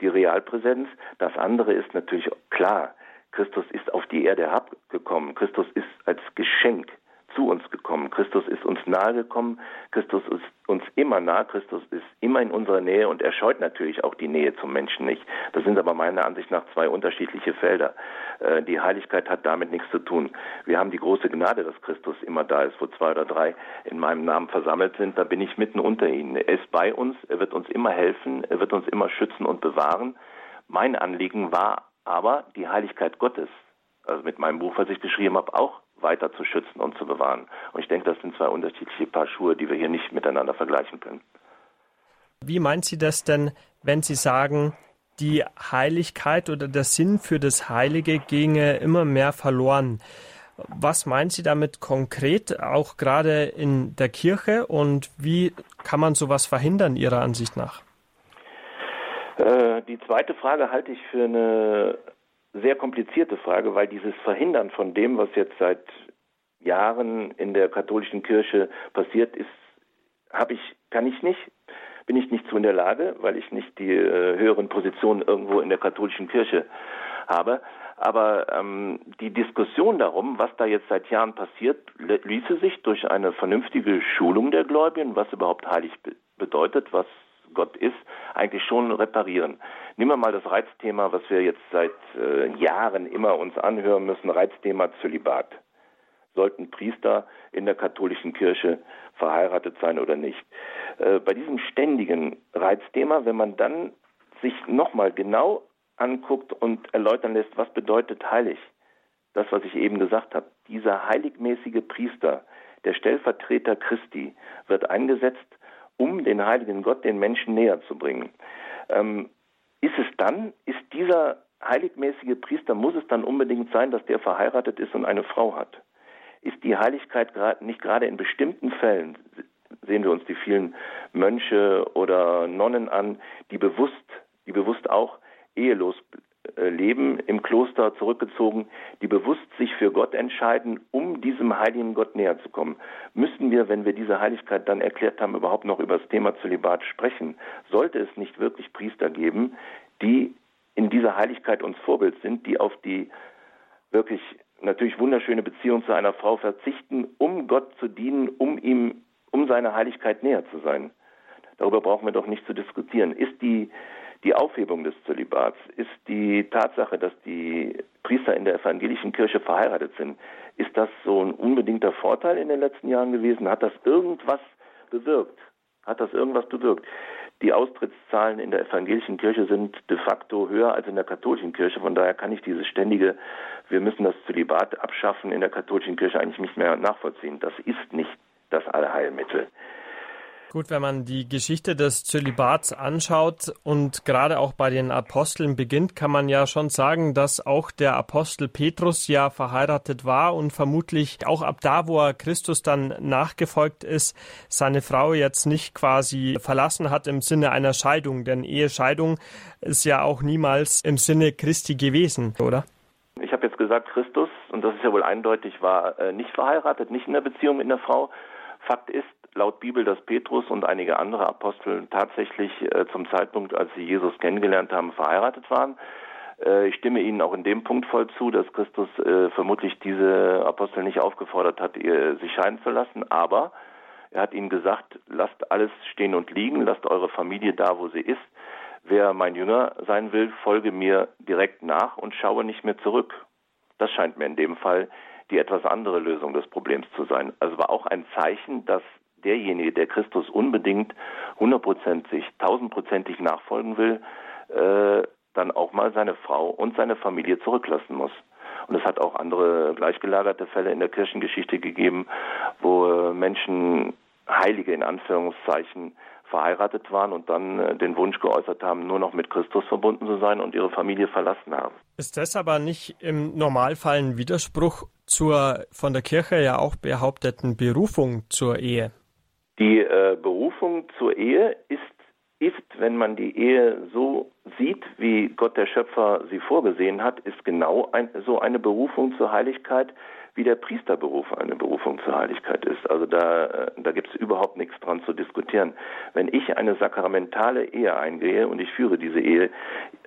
die Realpräsenz. Das andere ist natürlich klar, Christus ist auf die Erde herabgekommen. Christus ist als Geschenk zu uns gekommen. Christus ist uns nahe gekommen. Christus ist uns immer nah. Christus ist immer in unserer Nähe und er scheut natürlich auch die Nähe zum Menschen nicht. Das sind aber meiner Ansicht nach zwei unterschiedliche Felder. Äh, die Heiligkeit hat damit nichts zu tun. Wir haben die große Gnade, dass Christus immer da ist, wo zwei oder drei in meinem Namen versammelt sind. Da bin ich mitten unter ihnen. Er ist bei uns. Er wird uns immer helfen. Er wird uns immer schützen und bewahren. Mein Anliegen war aber die Heiligkeit Gottes, also mit meinem Buch, was ich geschrieben habe, auch weiter zu schützen und zu bewahren. Und ich denke, das sind zwei unterschiedliche Paar Schuhe, die wir hier nicht miteinander vergleichen können. Wie meint sie das denn, wenn Sie sagen, die Heiligkeit oder der Sinn für das Heilige ginge immer mehr verloren? Was meint sie damit konkret, auch gerade in der Kirche und wie kann man sowas verhindern, Ihrer Ansicht nach? Äh, die zweite Frage halte ich für eine sehr komplizierte Frage, weil dieses Verhindern von dem, was jetzt seit Jahren in der katholischen Kirche passiert ist, habe ich, kann ich nicht, bin ich nicht zu in der Lage, weil ich nicht die äh, höheren Positionen irgendwo in der katholischen Kirche habe. Aber ähm, die Diskussion darum, was da jetzt seit Jahren passiert, ließe sich durch eine vernünftige Schulung der Gläubigen, was überhaupt heilig be bedeutet, was Gott ist, eigentlich schon reparieren. Nehmen wir mal das Reizthema, was wir jetzt seit äh, Jahren immer uns anhören müssen, Reizthema Zölibat. Sollten Priester in der katholischen Kirche verheiratet sein oder nicht? Äh, bei diesem ständigen Reizthema, wenn man dann sich nochmal genau anguckt und erläutern lässt, was bedeutet heilig, das, was ich eben gesagt habe, dieser heiligmäßige Priester, der Stellvertreter Christi, wird eingesetzt, um den heiligen Gott den Menschen näher zu bringen. Ähm, ist es dann, ist dieser heiligmäßige Priester, muss es dann unbedingt sein, dass der verheiratet ist und eine Frau hat? Ist die Heiligkeit nicht gerade in bestimmten Fällen, sehen wir uns die vielen Mönche oder Nonnen an, die bewusst, die bewusst auch ehelos leben, im Kloster zurückgezogen, die bewusst sich für Gott entscheiden, um diesem heiligen Gott näher zu kommen. Müssen wir, wenn wir diese Heiligkeit dann erklärt haben, überhaupt noch über das Thema Zölibat sprechen? Sollte es nicht wirklich Priester geben, die in dieser Heiligkeit uns Vorbild sind, die auf die wirklich natürlich wunderschöne Beziehung zu einer Frau verzichten, um Gott zu dienen, um ihm, um seiner Heiligkeit näher zu sein. Darüber brauchen wir doch nicht zu diskutieren. Ist die die Aufhebung des Zölibats ist die Tatsache, dass die Priester in der evangelischen Kirche verheiratet sind. Ist das so ein unbedingter Vorteil in den letzten Jahren gewesen? Hat das irgendwas bewirkt? Hat das irgendwas bewirkt? Die Austrittszahlen in der evangelischen Kirche sind de facto höher als in der katholischen Kirche. Von daher kann ich dieses ständige, wir müssen das Zölibat abschaffen in der katholischen Kirche eigentlich nicht mehr nachvollziehen. Das ist nicht das Allheilmittel. Gut, wenn man die Geschichte des Zölibats anschaut und gerade auch bei den Aposteln beginnt, kann man ja schon sagen, dass auch der Apostel Petrus ja verheiratet war und vermutlich auch ab da, wo er Christus dann nachgefolgt ist, seine Frau jetzt nicht quasi verlassen hat im Sinne einer Scheidung. Denn Ehescheidung ist ja auch niemals im Sinne Christi gewesen, oder? Ich habe jetzt gesagt, Christus, und das ist ja wohl eindeutig, war äh, nicht verheiratet, nicht in der Beziehung mit einer Frau. Fakt ist, laut Bibel, dass Petrus und einige andere Apostel tatsächlich äh, zum Zeitpunkt, als sie Jesus kennengelernt haben, verheiratet waren. Äh, ich stimme Ihnen auch in dem Punkt voll zu, dass Christus äh, vermutlich diese Apostel nicht aufgefordert hat, ihr, sich scheiden zu lassen, aber er hat ihnen gesagt, lasst alles stehen und liegen, lasst eure Familie da, wo sie ist. Wer mein Jünger sein will, folge mir direkt nach und schaue nicht mehr zurück. Das scheint mir in dem Fall die etwas andere Lösung des Problems zu sein. Also war auch ein Zeichen, dass derjenige, der Christus unbedingt hundertprozentig, tausendprozentig nachfolgen will, äh, dann auch mal seine Frau und seine Familie zurücklassen muss. Und es hat auch andere gleichgelagerte Fälle in der Kirchengeschichte gegeben, wo Menschen Heilige in Anführungszeichen verheiratet waren und dann äh, den Wunsch geäußert haben, nur noch mit Christus verbunden zu sein und ihre Familie verlassen haben. Ist das aber nicht im Normalfall ein Widerspruch zur von der Kirche ja auch behaupteten Berufung zur Ehe? Die äh, Berufung zur Ehe ist, ist, wenn man die Ehe so sieht, wie Gott der Schöpfer sie vorgesehen hat, ist genau ein, so eine Berufung zur Heiligkeit, wie der Priesterberuf eine Berufung zur Heiligkeit ist. Also da, äh, da gibt es überhaupt nichts dran zu diskutieren. Wenn ich eine sakramentale Ehe eingehe und ich führe diese Ehe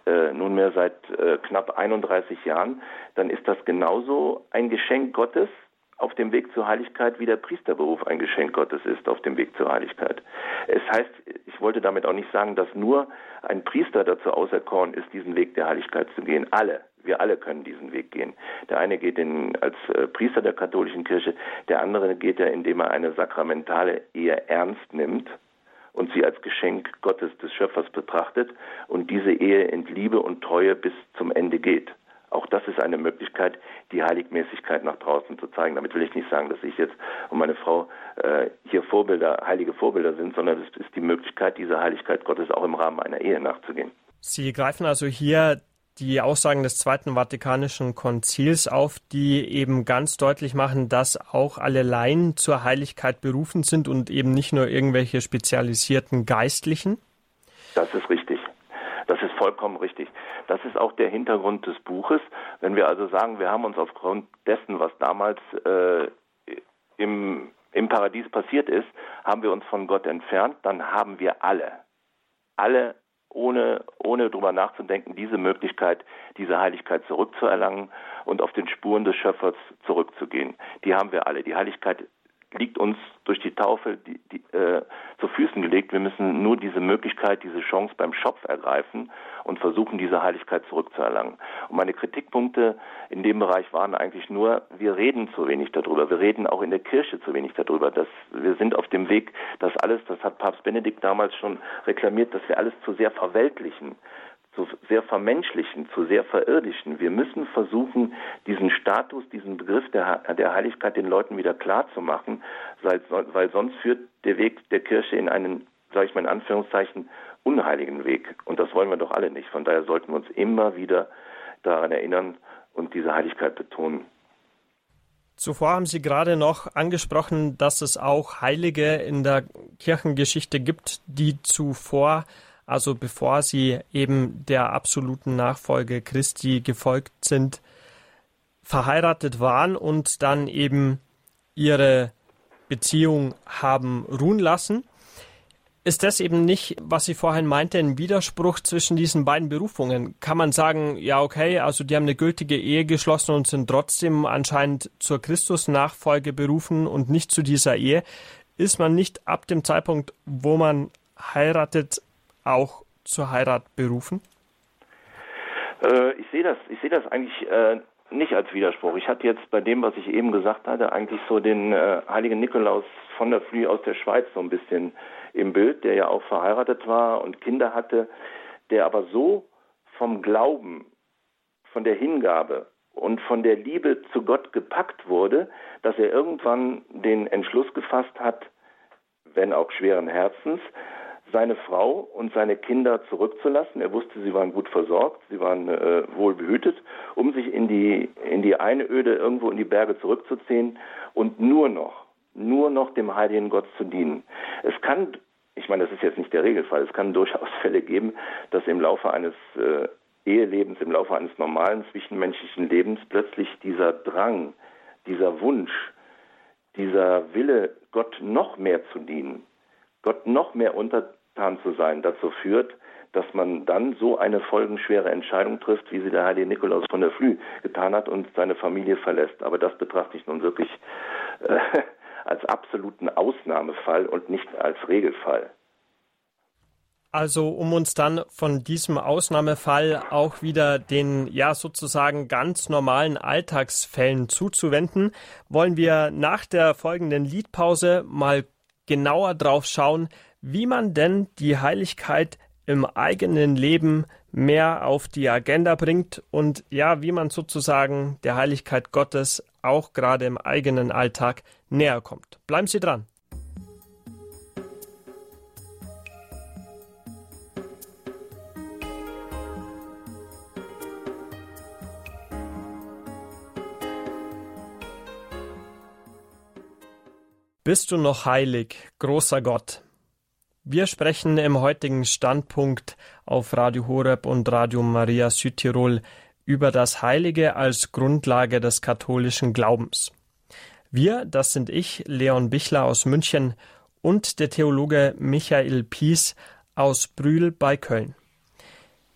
äh, nunmehr seit äh, knapp 31 Jahren, dann ist das genauso ein Geschenk Gottes, auf dem Weg zur Heiligkeit, wie der Priesterberuf ein Geschenk Gottes ist auf dem Weg zur Heiligkeit. Es heißt, ich wollte damit auch nicht sagen, dass nur ein Priester dazu auserkoren ist, diesen Weg der Heiligkeit zu gehen. Alle, wir alle können diesen Weg gehen. Der eine geht in, als äh, Priester der katholischen Kirche, der andere geht ja, indem er eine sakramentale Ehe ernst nimmt und sie als Geschenk Gottes des Schöpfers betrachtet und diese Ehe in Liebe und Treue bis zum Ende geht. Auch das ist eine Möglichkeit, die Heiligmäßigkeit nach draußen zu zeigen. Damit will ich nicht sagen, dass ich jetzt und meine Frau äh, hier Vorbilder, heilige Vorbilder sind, sondern es ist die Möglichkeit, dieser Heiligkeit Gottes auch im Rahmen einer Ehe nachzugehen. Sie greifen also hier die Aussagen des Zweiten Vatikanischen Konzils auf, die eben ganz deutlich machen, dass auch alle Laien zur Heiligkeit berufen sind und eben nicht nur irgendwelche spezialisierten Geistlichen? Das ist richtig. Das ist vollkommen richtig. Das ist auch der Hintergrund des Buches. Wenn wir also sagen, wir haben uns aufgrund dessen, was damals äh, im, im Paradies passiert ist, haben wir uns von Gott entfernt, dann haben wir alle, alle ohne, ohne drüber nachzudenken, diese Möglichkeit, diese Heiligkeit zurückzuerlangen und auf den Spuren des Schöpfers zurückzugehen. Die haben wir alle. Die Heiligkeit liegt uns durch die Taufe die, die, äh, zu Füßen gelegt. Wir müssen nur diese Möglichkeit, diese Chance beim Schopf ergreifen und versuchen, diese Heiligkeit zurückzuerlangen. Und meine Kritikpunkte in dem Bereich waren eigentlich nur, wir reden zu wenig darüber. Wir reden auch in der Kirche zu wenig darüber. Dass wir sind auf dem Weg, das alles, das hat Papst Benedikt damals schon reklamiert, dass wir alles zu sehr verweltlichen zu sehr vermenschlichen, zu sehr verirdischen. Wir müssen versuchen, diesen Status, diesen Begriff der, der Heiligkeit den Leuten wieder klar zu weil, weil sonst führt der Weg der Kirche in einen, sage ich mal in Anführungszeichen, unheiligen Weg. Und das wollen wir doch alle nicht. Von daher sollten wir uns immer wieder daran erinnern und diese Heiligkeit betonen. Zuvor haben Sie gerade noch angesprochen, dass es auch Heilige in der Kirchengeschichte gibt, die zuvor also bevor sie eben der absoluten Nachfolge Christi gefolgt sind, verheiratet waren und dann eben ihre Beziehung haben ruhen lassen. Ist das eben nicht, was ich vorhin meinte, ein Widerspruch zwischen diesen beiden Berufungen? Kann man sagen, ja, okay, also die haben eine gültige Ehe geschlossen und sind trotzdem anscheinend zur Christusnachfolge berufen und nicht zu dieser Ehe? Ist man nicht ab dem Zeitpunkt, wo man heiratet, auch zur Heirat berufen? Äh, ich sehe das, ich das eigentlich äh, nicht als Widerspruch. Ich hatte jetzt bei dem, was ich eben gesagt hatte, eigentlich so den äh, heiligen Nikolaus von der Flühe aus der Schweiz so ein bisschen im Bild, der ja auch verheiratet war und Kinder hatte, der aber so vom Glauben, von der Hingabe und von der Liebe zu Gott gepackt wurde, dass er irgendwann den Entschluss gefasst hat, wenn auch schweren Herzens, seine Frau und seine Kinder zurückzulassen. Er wusste, sie waren gut versorgt, sie waren äh, wohl behütet, um sich in die, in die Einöde irgendwo in die Berge zurückzuziehen und nur noch, nur noch dem heiligen Gott zu dienen. Es kann, ich meine, das ist jetzt nicht der Regelfall, es kann durchaus Fälle geben, dass im Laufe eines äh, Ehelebens, im Laufe eines normalen zwischenmenschlichen Lebens plötzlich dieser Drang, dieser Wunsch, dieser Wille, Gott noch mehr zu dienen, Gott noch mehr unter untertan zu sein dazu führt, dass man dann so eine folgenschwere Entscheidung trifft, wie sie der heilige Nikolaus von der Flü getan hat und seine Familie verlässt. Aber das betrachte ich nun wirklich äh, als absoluten Ausnahmefall und nicht als Regelfall. Also um uns dann von diesem Ausnahmefall auch wieder den ja sozusagen ganz normalen Alltagsfällen zuzuwenden, wollen wir nach der folgenden Liedpause mal genauer drauf schauen, wie man denn die Heiligkeit im eigenen Leben mehr auf die Agenda bringt und ja, wie man sozusagen der Heiligkeit Gottes auch gerade im eigenen Alltag näher kommt. Bleiben Sie dran. Bist du noch heilig, großer Gott? Wir sprechen im heutigen Standpunkt auf Radio Horeb und Radio Maria Südtirol über das Heilige als Grundlage des katholischen Glaubens. Wir, das sind ich, Leon Bichler aus München und der Theologe Michael Pies aus Brühl bei Köln.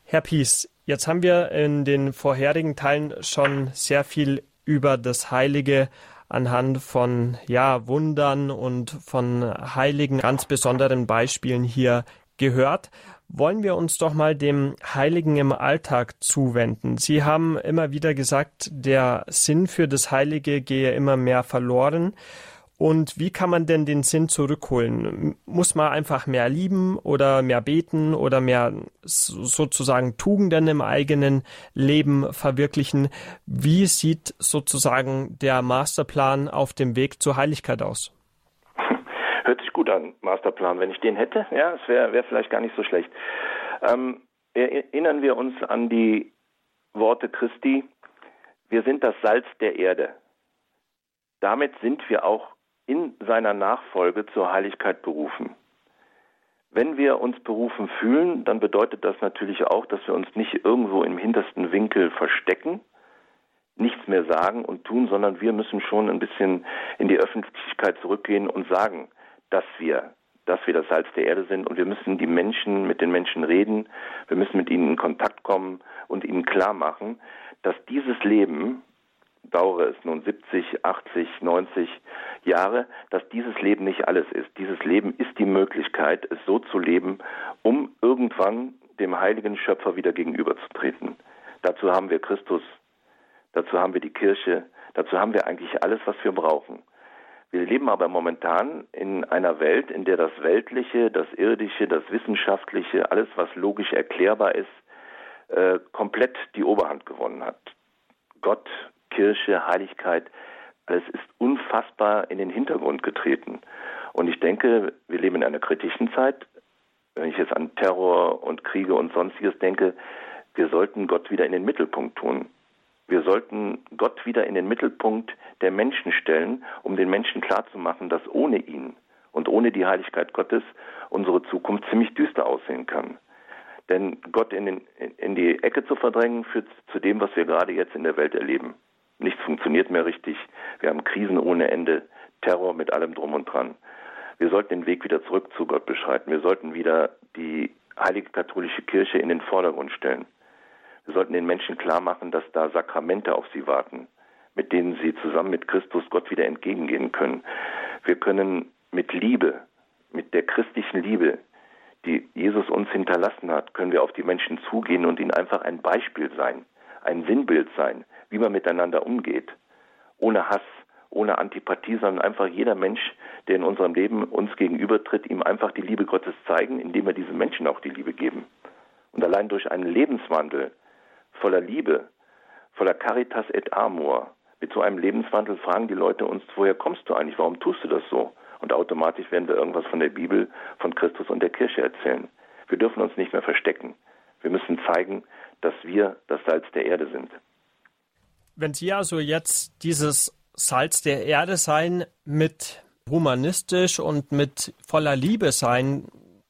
Herr Pies, jetzt haben wir in den vorherigen Teilen schon sehr viel über das Heilige anhand von ja, Wundern und von heiligen ganz besonderen Beispielen hier gehört. Wollen wir uns doch mal dem Heiligen im Alltag zuwenden. Sie haben immer wieder gesagt, der Sinn für das Heilige gehe immer mehr verloren. Und wie kann man denn den Sinn zurückholen? Muss man einfach mehr lieben oder mehr beten oder mehr sozusagen Tugenden im eigenen Leben verwirklichen? Wie sieht sozusagen der Masterplan auf dem Weg zur Heiligkeit aus? Hört sich gut an, Masterplan. Wenn ich den hätte, ja, es wäre wär vielleicht gar nicht so schlecht. Ähm, erinnern wir uns an die Worte Christi. Wir sind das Salz der Erde. Damit sind wir auch in seiner Nachfolge zur Heiligkeit berufen. Wenn wir uns berufen fühlen, dann bedeutet das natürlich auch, dass wir uns nicht irgendwo im hintersten Winkel verstecken, nichts mehr sagen und tun, sondern wir müssen schon ein bisschen in die Öffentlichkeit zurückgehen und sagen, dass wir, dass wir das Salz der Erde sind und wir müssen die Menschen, mit den Menschen reden, wir müssen mit ihnen in Kontakt kommen und ihnen klar machen, dass dieses Leben, dauere es nun 70, 80, 90 Jahre, dass dieses Leben nicht alles ist. Dieses Leben ist die Möglichkeit, es so zu leben, um irgendwann dem heiligen Schöpfer wieder gegenüberzutreten. Dazu haben wir Christus, dazu haben wir die Kirche, dazu haben wir eigentlich alles, was wir brauchen. Wir leben aber momentan in einer Welt, in der das Weltliche, das Irdische, das Wissenschaftliche, alles, was logisch erklärbar ist, äh, komplett die Oberhand gewonnen hat. Gott Kirche, Heiligkeit, alles ist unfassbar in den Hintergrund getreten. Und ich denke, wir leben in einer kritischen Zeit. Wenn ich jetzt an Terror und Kriege und sonstiges denke, wir sollten Gott wieder in den Mittelpunkt tun. Wir sollten Gott wieder in den Mittelpunkt der Menschen stellen, um den Menschen klarzumachen, dass ohne ihn und ohne die Heiligkeit Gottes unsere Zukunft ziemlich düster aussehen kann. Denn Gott in, den, in die Ecke zu verdrängen, führt zu dem, was wir gerade jetzt in der Welt erleben. Nichts funktioniert mehr richtig. Wir haben Krisen ohne Ende, Terror mit allem drum und dran. Wir sollten den Weg wieder zurück zu Gott beschreiten. Wir sollten wieder die heilige katholische Kirche in den Vordergrund stellen. Wir sollten den Menschen klar machen, dass da Sakramente auf sie warten, mit denen sie zusammen mit Christus Gott wieder entgegengehen können. Wir können mit Liebe, mit der christlichen Liebe, die Jesus uns hinterlassen hat, können wir auf die Menschen zugehen und ihnen einfach ein Beispiel sein, ein Sinnbild sein, wie man miteinander umgeht. Ohne Hass, ohne Antipathie, sondern einfach jeder Mensch, der in unserem Leben uns gegenübertritt, ihm einfach die Liebe Gottes zeigen, indem wir diesen Menschen auch die Liebe geben. Und allein durch einen Lebenswandel voller Liebe, voller Caritas et Amor, mit so einem Lebenswandel fragen die Leute uns, woher kommst du eigentlich, warum tust du das so? Und automatisch werden wir irgendwas von der Bibel, von Christus und der Kirche erzählen. Wir dürfen uns nicht mehr verstecken. Wir müssen zeigen, dass wir das Salz der Erde sind. Wenn Sie also jetzt dieses Salz der Erde sein mit humanistisch und mit voller Liebe sein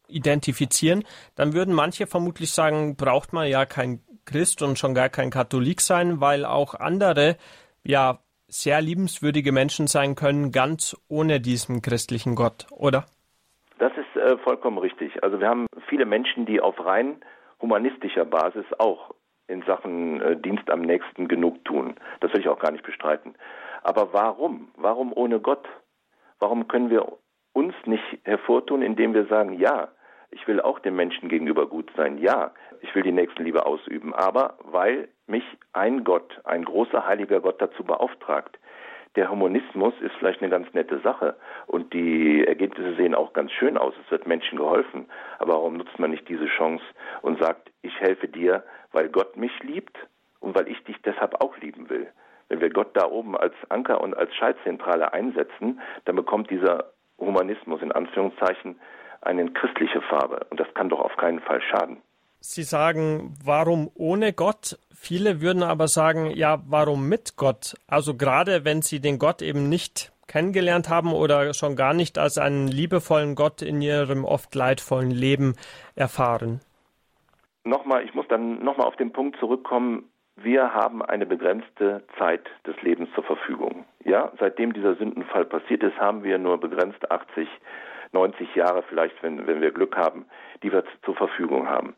identifizieren, dann würden manche vermutlich sagen, braucht man ja kein Christ und schon gar kein Katholik sein, weil auch andere ja sehr liebenswürdige Menschen sein können, ganz ohne diesen christlichen Gott, oder? Das ist äh, vollkommen richtig. Also wir haben viele Menschen, die auf rein humanistischer Basis auch in Sachen äh, Dienst am Nächsten genug tun. Das will ich auch gar nicht bestreiten. Aber warum? Warum ohne Gott? Warum können wir uns nicht hervortun, indem wir sagen, ja, ich will auch dem Menschen gegenüber gut sein, ja, ich will die Nächstenliebe ausüben, aber weil mich ein Gott, ein großer heiliger Gott dazu beauftragt. Der Humanismus ist vielleicht eine ganz nette Sache und die Ergebnisse sehen auch ganz schön aus. Es wird Menschen geholfen. Aber warum nutzt man nicht diese Chance und sagt, ich helfe dir, weil Gott mich liebt und weil ich dich deshalb auch lieben will? Wenn wir Gott da oben als Anker und als Schaltzentrale einsetzen, dann bekommt dieser Humanismus in Anführungszeichen eine christliche Farbe. Und das kann doch auf keinen Fall schaden. Sie sagen, warum ohne Gott? Viele würden aber sagen, ja, warum mit Gott? Also gerade wenn Sie den Gott eben nicht kennengelernt haben oder schon gar nicht als einen liebevollen Gott in Ihrem oft leidvollen Leben erfahren. Nochmal, ich muss dann nochmal auf den Punkt zurückkommen, wir haben eine begrenzte Zeit des Lebens zur Verfügung. Ja, seitdem dieser Sündenfall passiert ist, haben wir nur begrenzt 80 90 Jahre vielleicht, wenn, wenn wir Glück haben, die wir zur Verfügung haben.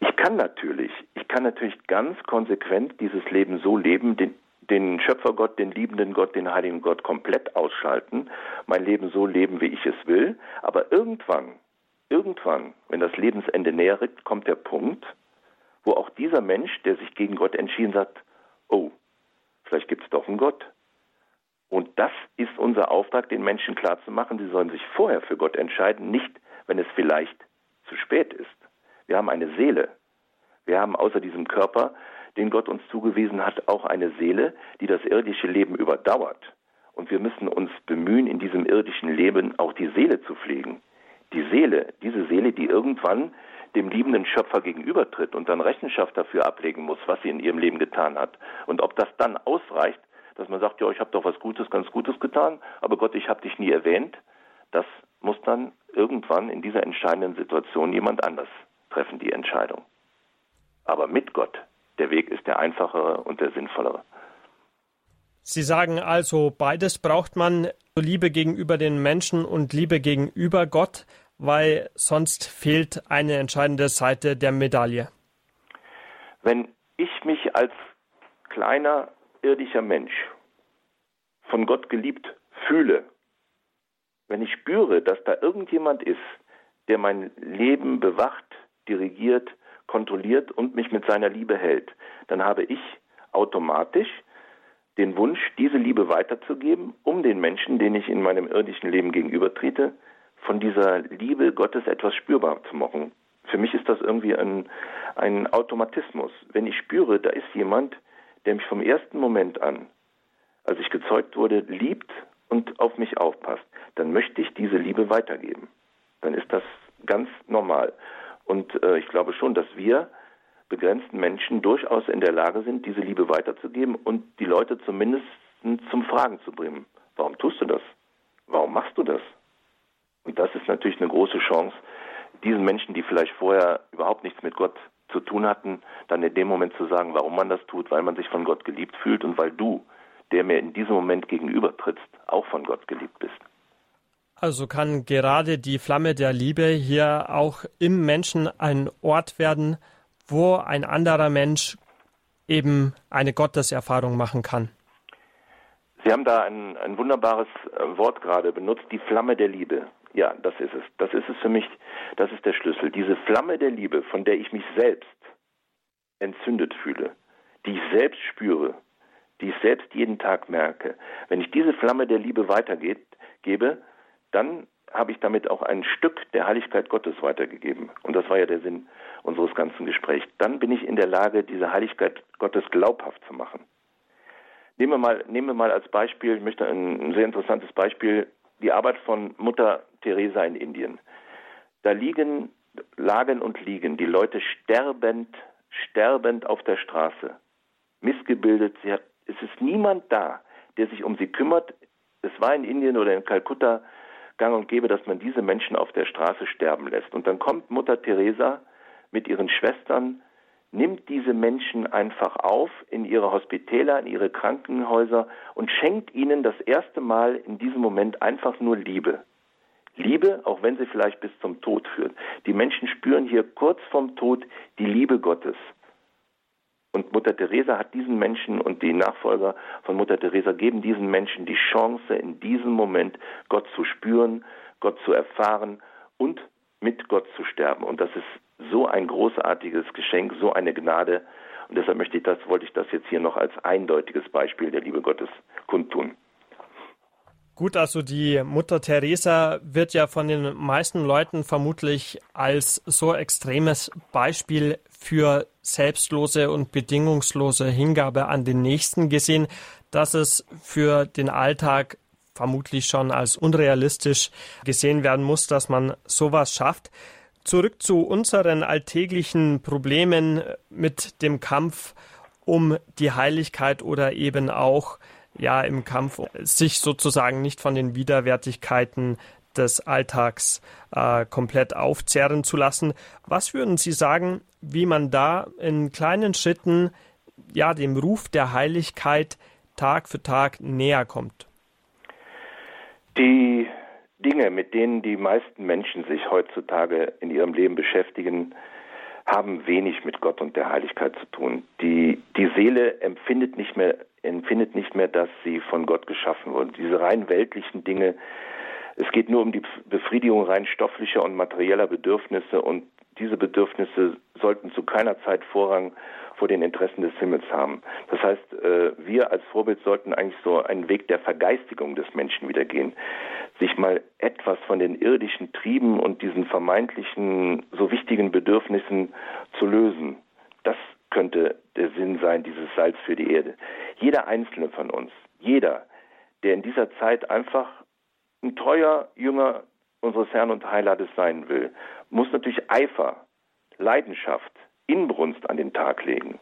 Ich kann natürlich, ich kann natürlich ganz konsequent dieses Leben so leben, den, den Schöpfergott, den liebenden Gott, den heiligen Gott komplett ausschalten, mein Leben so leben, wie ich es will, aber irgendwann, irgendwann, wenn das Lebensende näher rückt, kommt der Punkt, wo auch dieser Mensch, der sich gegen Gott entschieden hat, oh, vielleicht gibt es doch einen Gott. Und das ist unser Auftrag, den Menschen klarzumachen, sie sollen sich vorher für Gott entscheiden, nicht wenn es vielleicht zu spät ist. Wir haben eine Seele. Wir haben außer diesem Körper, den Gott uns zugewiesen hat, auch eine Seele, die das irdische Leben überdauert. Und wir müssen uns bemühen, in diesem irdischen Leben auch die Seele zu pflegen. Die Seele, diese Seele, die irgendwann dem liebenden Schöpfer gegenübertritt und dann Rechenschaft dafür ablegen muss, was sie in ihrem Leben getan hat. Und ob das dann ausreicht, dass man sagt, ja, ich habe doch was Gutes, ganz Gutes getan, aber Gott, ich habe dich nie erwähnt. Das muss dann irgendwann in dieser entscheidenden Situation jemand anders treffen, die Entscheidung. Aber mit Gott, der Weg ist der einfachere und der sinnvollere. Sie sagen also, beides braucht man, Liebe gegenüber den Menschen und Liebe gegenüber Gott, weil sonst fehlt eine entscheidende Seite der Medaille. Wenn ich mich als kleiner irdischer Mensch von Gott geliebt fühle, wenn ich spüre, dass da irgendjemand ist, der mein Leben bewacht, dirigiert, kontrolliert und mich mit seiner Liebe hält, dann habe ich automatisch den Wunsch, diese Liebe weiterzugeben, um den Menschen, denen ich in meinem irdischen Leben gegenübertrete, von dieser Liebe Gottes etwas spürbar zu machen. Für mich ist das irgendwie ein, ein Automatismus. Wenn ich spüre, da ist jemand, der mich vom ersten Moment an, als ich gezeugt wurde, liebt und auf mich aufpasst, dann möchte ich diese Liebe weitergeben. Dann ist das ganz normal. Und äh, ich glaube schon, dass wir begrenzten Menschen durchaus in der Lage sind, diese Liebe weiterzugeben und die Leute zumindest zum Fragen zu bringen. Warum tust du das? Warum machst du das? Und das ist natürlich eine große Chance, diesen Menschen, die vielleicht vorher überhaupt nichts mit Gott zu tun hatten, dann in dem Moment zu sagen, warum man das tut, weil man sich von Gott geliebt fühlt und weil du, der mir in diesem Moment gegenübertrittst, auch von Gott geliebt bist. Also kann gerade die Flamme der Liebe hier auch im Menschen ein Ort werden, wo ein anderer Mensch eben eine Gotteserfahrung machen kann. Sie haben da ein, ein wunderbares äh, Wort gerade benutzt, die Flamme der Liebe. Ja, das ist es. Das ist es für mich, das ist der Schlüssel. Diese Flamme der Liebe, von der ich mich selbst entzündet fühle, die ich selbst spüre, die ich selbst jeden Tag merke. Wenn ich diese Flamme der Liebe weitergebe, dann habe ich damit auch ein Stück der Heiligkeit Gottes weitergegeben. Und das war ja der Sinn unseres ganzen Gesprächs. Dann bin ich in der Lage, diese Heiligkeit Gottes glaubhaft zu machen. Nehmen wir mal, nehmen wir mal als Beispiel, ich möchte ein, ein sehr interessantes Beispiel, die Arbeit von Mutter Teresa in Indien. Da liegen, lagen und liegen die Leute sterbend, sterbend auf der Straße. Missgebildet, hat, es ist niemand da, der sich um sie kümmert. Es war in Indien oder in Kalkutta gang und gäbe, dass man diese Menschen auf der Straße sterben lässt. Und dann kommt Mutter Teresa mit ihren Schwestern, nimmt diese Menschen einfach auf in ihre Hospitäler, in ihre Krankenhäuser und schenkt ihnen das erste Mal in diesem Moment einfach nur Liebe. Liebe, auch wenn sie vielleicht bis zum Tod führt. Die Menschen spüren hier kurz vorm Tod die Liebe Gottes. Und Mutter Teresa hat diesen Menschen und die Nachfolger von Mutter Teresa geben diesen Menschen die Chance, in diesem Moment Gott zu spüren, Gott zu erfahren und mit Gott zu sterben. Und das ist so ein großartiges Geschenk, so eine Gnade. Und deshalb möchte ich das, wollte ich das jetzt hier noch als eindeutiges Beispiel der Liebe Gottes kundtun. Gut, also die Mutter Teresa wird ja von den meisten Leuten vermutlich als so extremes Beispiel für selbstlose und bedingungslose Hingabe an den Nächsten gesehen, dass es für den Alltag vermutlich schon als unrealistisch gesehen werden muss, dass man sowas schafft. Zurück zu unseren alltäglichen Problemen mit dem Kampf um die Heiligkeit oder eben auch ja im Kampf sich sozusagen nicht von den Widerwärtigkeiten des Alltags äh, komplett aufzehren zu lassen. Was würden Sie sagen, wie man da in kleinen Schritten ja dem Ruf der Heiligkeit Tag für Tag näher kommt? Die Dinge, mit denen die meisten Menschen sich heutzutage in ihrem Leben beschäftigen, haben wenig mit Gott und der Heiligkeit zu tun. Die, die Seele empfindet nicht mehr empfindet nicht mehr, dass sie von Gott geschaffen wurde. Diese rein weltlichen Dinge, es geht nur um die Befriedigung rein stofflicher und materieller Bedürfnisse und diese Bedürfnisse sollten zu keiner Zeit Vorrang vor den Interessen des Himmels haben. Das heißt, äh, wir als Vorbild sollten eigentlich so einen Weg der Vergeistigung des Menschen wieder gehen, sich mal etwas von den irdischen Trieben und diesen vermeintlichen so wichtigen Bedürfnissen zu lösen. Das könnte der Sinn sein, dieses Salz für die Erde. Jeder einzelne von uns, jeder, der in dieser Zeit einfach ein treuer Jünger unseres Herrn und Heilates sein will, muss natürlich Eifer, Leidenschaft, Inbrunst an den Tag legen.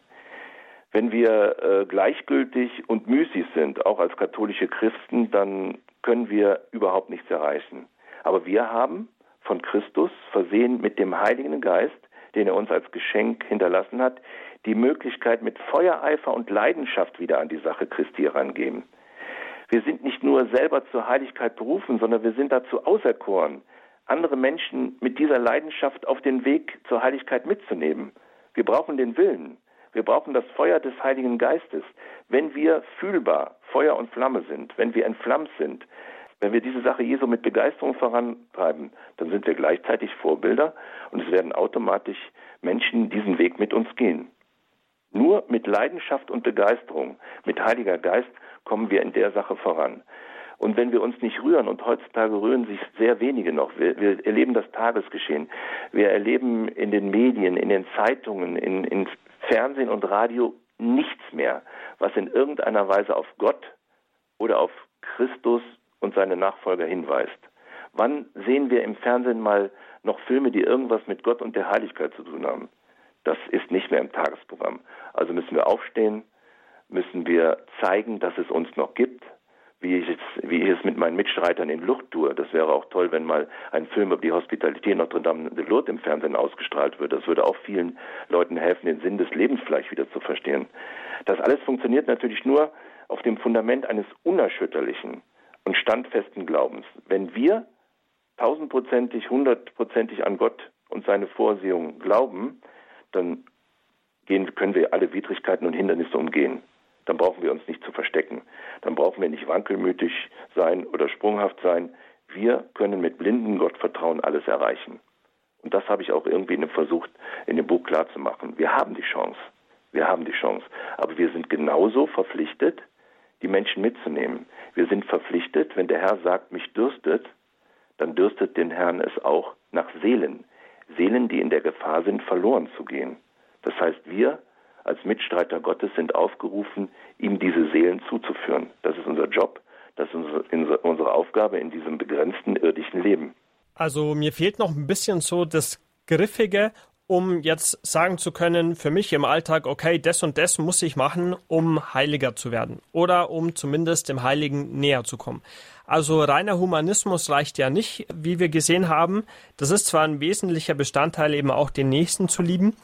Wenn wir äh, gleichgültig und müßig sind, auch als katholische Christen, dann können wir überhaupt nichts erreichen. Aber wir haben von Christus, versehen mit dem Heiligen Geist, den er uns als Geschenk hinterlassen hat, die Möglichkeit, mit Feuereifer und Leidenschaft wieder an die Sache Christi herangehen. Wir sind nicht nur selber zur Heiligkeit berufen, sondern wir sind dazu auserkoren, andere Menschen mit dieser Leidenschaft auf den Weg zur Heiligkeit mitzunehmen. Wir brauchen den Willen. Wir brauchen das Feuer des Heiligen Geistes. Wenn wir fühlbar Feuer und Flamme sind, wenn wir entflammt sind, wenn wir diese Sache Jesu mit Begeisterung vorantreiben, dann sind wir gleichzeitig Vorbilder und es werden automatisch Menschen diesen Weg mit uns gehen. Nur mit Leidenschaft und Begeisterung, mit Heiliger Geist kommen wir in der Sache voran. Und wenn wir uns nicht rühren, und heutzutage rühren sich sehr wenige noch, wir, wir erleben das Tagesgeschehen, wir erleben in den Medien, in den Zeitungen, in, in Fernsehen und Radio nichts mehr, was in irgendeiner Weise auf Gott oder auf Christus und seine Nachfolger hinweist. Wann sehen wir im Fernsehen mal noch Filme, die irgendwas mit Gott und der Heiligkeit zu tun haben? Das ist nicht mehr im Tagesprogramm. Also müssen wir aufstehen, müssen wir zeigen, dass es uns noch gibt. wie ich, es, wie ich es mit meinen Mitstreitern in Lucht tue. Das wäre auch toll, wenn mal ein Film über die Hospitalität Notre Dame de Lourdes im Fernsehen ausgestrahlt wird. Das würde auch vielen Leuten helfen, den Sinn des Lebens vielleicht wieder zu verstehen. Das alles funktioniert natürlich nur auf dem Fundament eines unerschütterlichen und standfesten Glaubens. Wenn wir tausendprozentig, hundertprozentig an Gott und seine Vorsehung glauben, dann gehen, können wir alle Widrigkeiten und Hindernisse umgehen. Dann brauchen wir uns nicht zu verstecken. Dann brauchen wir nicht wankelmütig sein oder sprunghaft sein. Wir können mit blindem Gottvertrauen alles erreichen. Und das habe ich auch irgendwie versucht, in dem Buch klarzumachen. Wir haben die Chance. Wir haben die Chance. Aber wir sind genauso verpflichtet, die Menschen mitzunehmen. Wir sind verpflichtet, wenn der Herr sagt, mich dürstet, dann dürstet den Herrn es auch nach Seelen. Seelen, die in der Gefahr sind, verloren zu gehen. Das heißt, wir als Mitstreiter Gottes sind aufgerufen, ihm diese Seelen zuzuführen. Das ist unser Job, das ist unsere Aufgabe in diesem begrenzten irdischen Leben. Also mir fehlt noch ein bisschen so das Griffige, um jetzt sagen zu können, für mich im Alltag, okay, das und das muss ich machen, um heiliger zu werden oder um zumindest dem Heiligen näher zu kommen. Also reiner Humanismus reicht ja nicht, wie wir gesehen haben. Das ist zwar ein wesentlicher Bestandteil, eben auch den Nächsten zu lieben,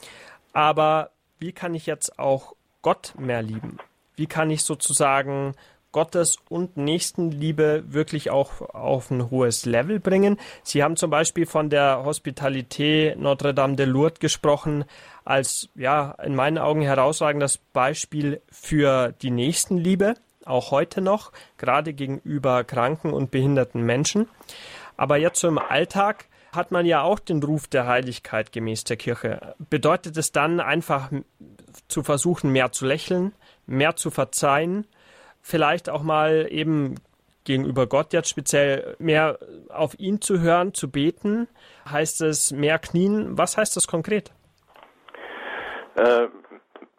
aber wie kann ich jetzt auch Gott mehr lieben? Wie kann ich sozusagen Gottes und Nächstenliebe wirklich auch auf ein hohes Level bringen. Sie haben zum Beispiel von der Hospitalité Notre Dame de Lourdes gesprochen, als ja in meinen Augen herausragendes Beispiel für die Nächstenliebe, auch heute noch, gerade gegenüber kranken und behinderten Menschen. Aber jetzt so im Alltag hat man ja auch den Ruf der Heiligkeit gemäß der Kirche. Bedeutet es dann einfach zu versuchen, mehr zu lächeln, mehr zu verzeihen, vielleicht auch mal eben gegenüber Gott jetzt speziell mehr auf ihn zu hören, zu beten? Heißt es mehr knien? Was heißt das konkret? Äh,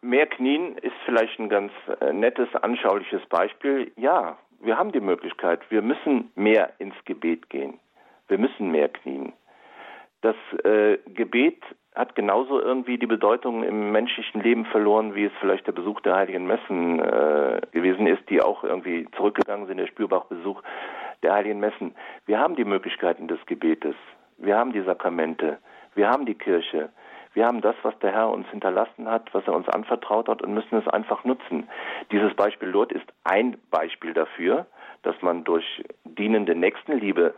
mehr knien ist vielleicht ein ganz äh, nettes, anschauliches Beispiel. Ja, wir haben die Möglichkeit. Wir müssen mehr ins Gebet gehen. Wir müssen mehr knien. Das äh, Gebet hat genauso irgendwie die Bedeutung im menschlichen Leben verloren, wie es vielleicht der Besuch der heiligen Messen äh, gewesen ist, die auch irgendwie zurückgegangen sind, der Spürbach-Besuch der heiligen Messen. Wir haben die Möglichkeiten des Gebetes, wir haben die Sakramente, wir haben die Kirche, wir haben das, was der Herr uns hinterlassen hat, was er uns anvertraut hat und müssen es einfach nutzen. Dieses Beispiel Lourdes ist ein Beispiel dafür, dass man durch dienende Nächstenliebe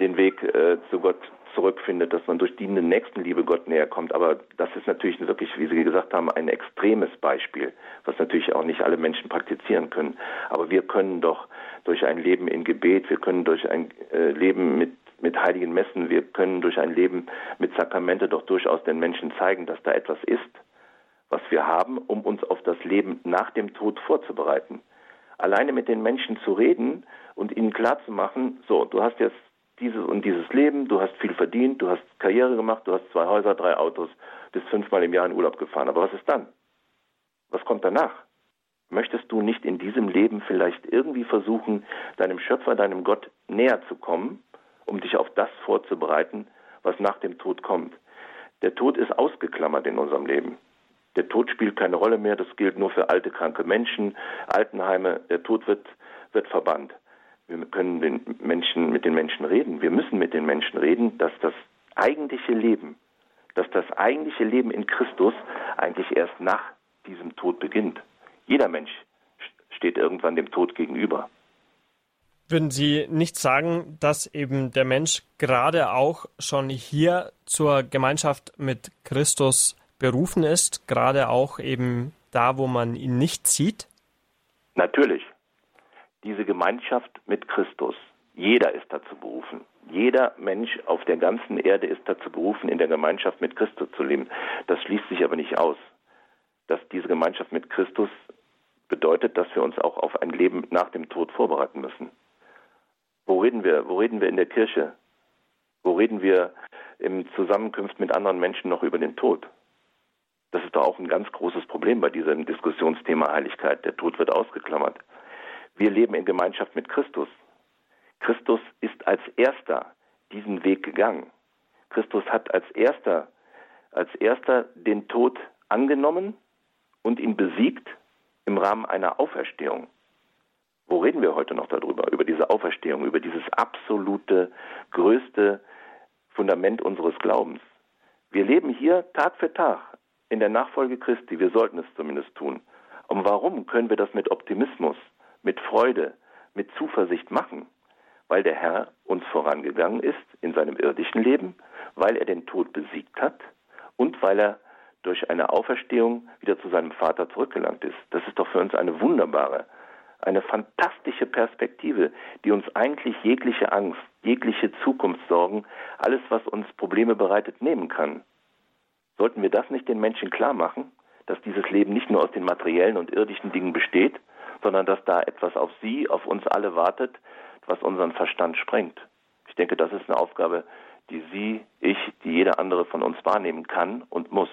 den Weg äh, zu Gott zurückfindet, dass man durch dienende Nächstenliebe Gott näher kommt. Aber das ist natürlich wirklich, wie Sie gesagt haben, ein extremes Beispiel, was natürlich auch nicht alle Menschen praktizieren können. Aber wir können doch durch ein Leben in Gebet, wir können durch ein äh, Leben mit mit heiligen Messen, wir können durch ein Leben mit Sakramente doch durchaus den Menschen zeigen, dass da etwas ist, was wir haben, um uns auf das Leben nach dem Tod vorzubereiten. Alleine mit den Menschen zu reden und ihnen klarzumachen, so, du hast jetzt dieses und dieses Leben, du hast viel verdient, du hast Karriere gemacht, du hast zwei Häuser, drei Autos, bist fünfmal im Jahr in Urlaub gefahren. Aber was ist dann? Was kommt danach? Möchtest du nicht in diesem Leben vielleicht irgendwie versuchen, deinem Schöpfer, deinem Gott näher zu kommen, um dich auf das vorzubereiten, was nach dem Tod kommt? Der Tod ist ausgeklammert in unserem Leben. Der Tod spielt keine Rolle mehr, das gilt nur für alte, kranke Menschen, Altenheime. Der Tod wird, wird verbannt. Wir können den Menschen, mit den Menschen reden. Wir müssen mit den Menschen reden, dass das eigentliche Leben, dass das eigentliche Leben in Christus eigentlich erst nach diesem Tod beginnt. Jeder Mensch steht irgendwann dem Tod gegenüber. Würden Sie nicht sagen, dass eben der Mensch gerade auch schon hier zur Gemeinschaft mit Christus berufen ist, gerade auch eben da, wo man ihn nicht sieht? Natürlich diese Gemeinschaft mit Christus. Jeder ist dazu berufen. Jeder Mensch auf der ganzen Erde ist dazu berufen, in der Gemeinschaft mit Christus zu leben. Das schließt sich aber nicht aus. Dass diese Gemeinschaft mit Christus bedeutet, dass wir uns auch auf ein Leben nach dem Tod vorbereiten müssen. Wo reden wir? Wo reden wir in der Kirche? Wo reden wir im Zusammenkunft mit anderen Menschen noch über den Tod? Das ist doch auch ein ganz großes Problem bei diesem Diskussionsthema Heiligkeit. Der Tod wird ausgeklammert. Wir leben in Gemeinschaft mit Christus. Christus ist als erster diesen Weg gegangen. Christus hat als erster, als erster den Tod angenommen und ihn besiegt im Rahmen einer Auferstehung. Wo reden wir heute noch darüber? Auferstehung, über dieses absolute, größte Fundament unseres Glaubens. Wir leben hier Tag für Tag in der Nachfolge Christi. Wir sollten es zumindest tun. Und warum können wir das mit Optimismus, mit Freude, mit Zuversicht machen? Weil der Herr uns vorangegangen ist in seinem irdischen Leben, weil er den Tod besiegt hat und weil er durch eine Auferstehung wieder zu seinem Vater zurückgelangt ist. Das ist doch für uns eine wunderbare, eine fantastische Perspektive, die uns eigentlich jegliche Angst, jegliche Zukunftssorgen, alles, was uns Probleme bereitet, nehmen kann. Sollten wir das nicht den Menschen klar machen, dass dieses Leben nicht nur aus den materiellen und irdischen Dingen besteht, sondern dass da etwas auf sie, auf uns alle wartet, was unseren Verstand sprengt? Ich denke, das ist eine Aufgabe, die Sie, ich, die jeder andere von uns wahrnehmen kann und muss.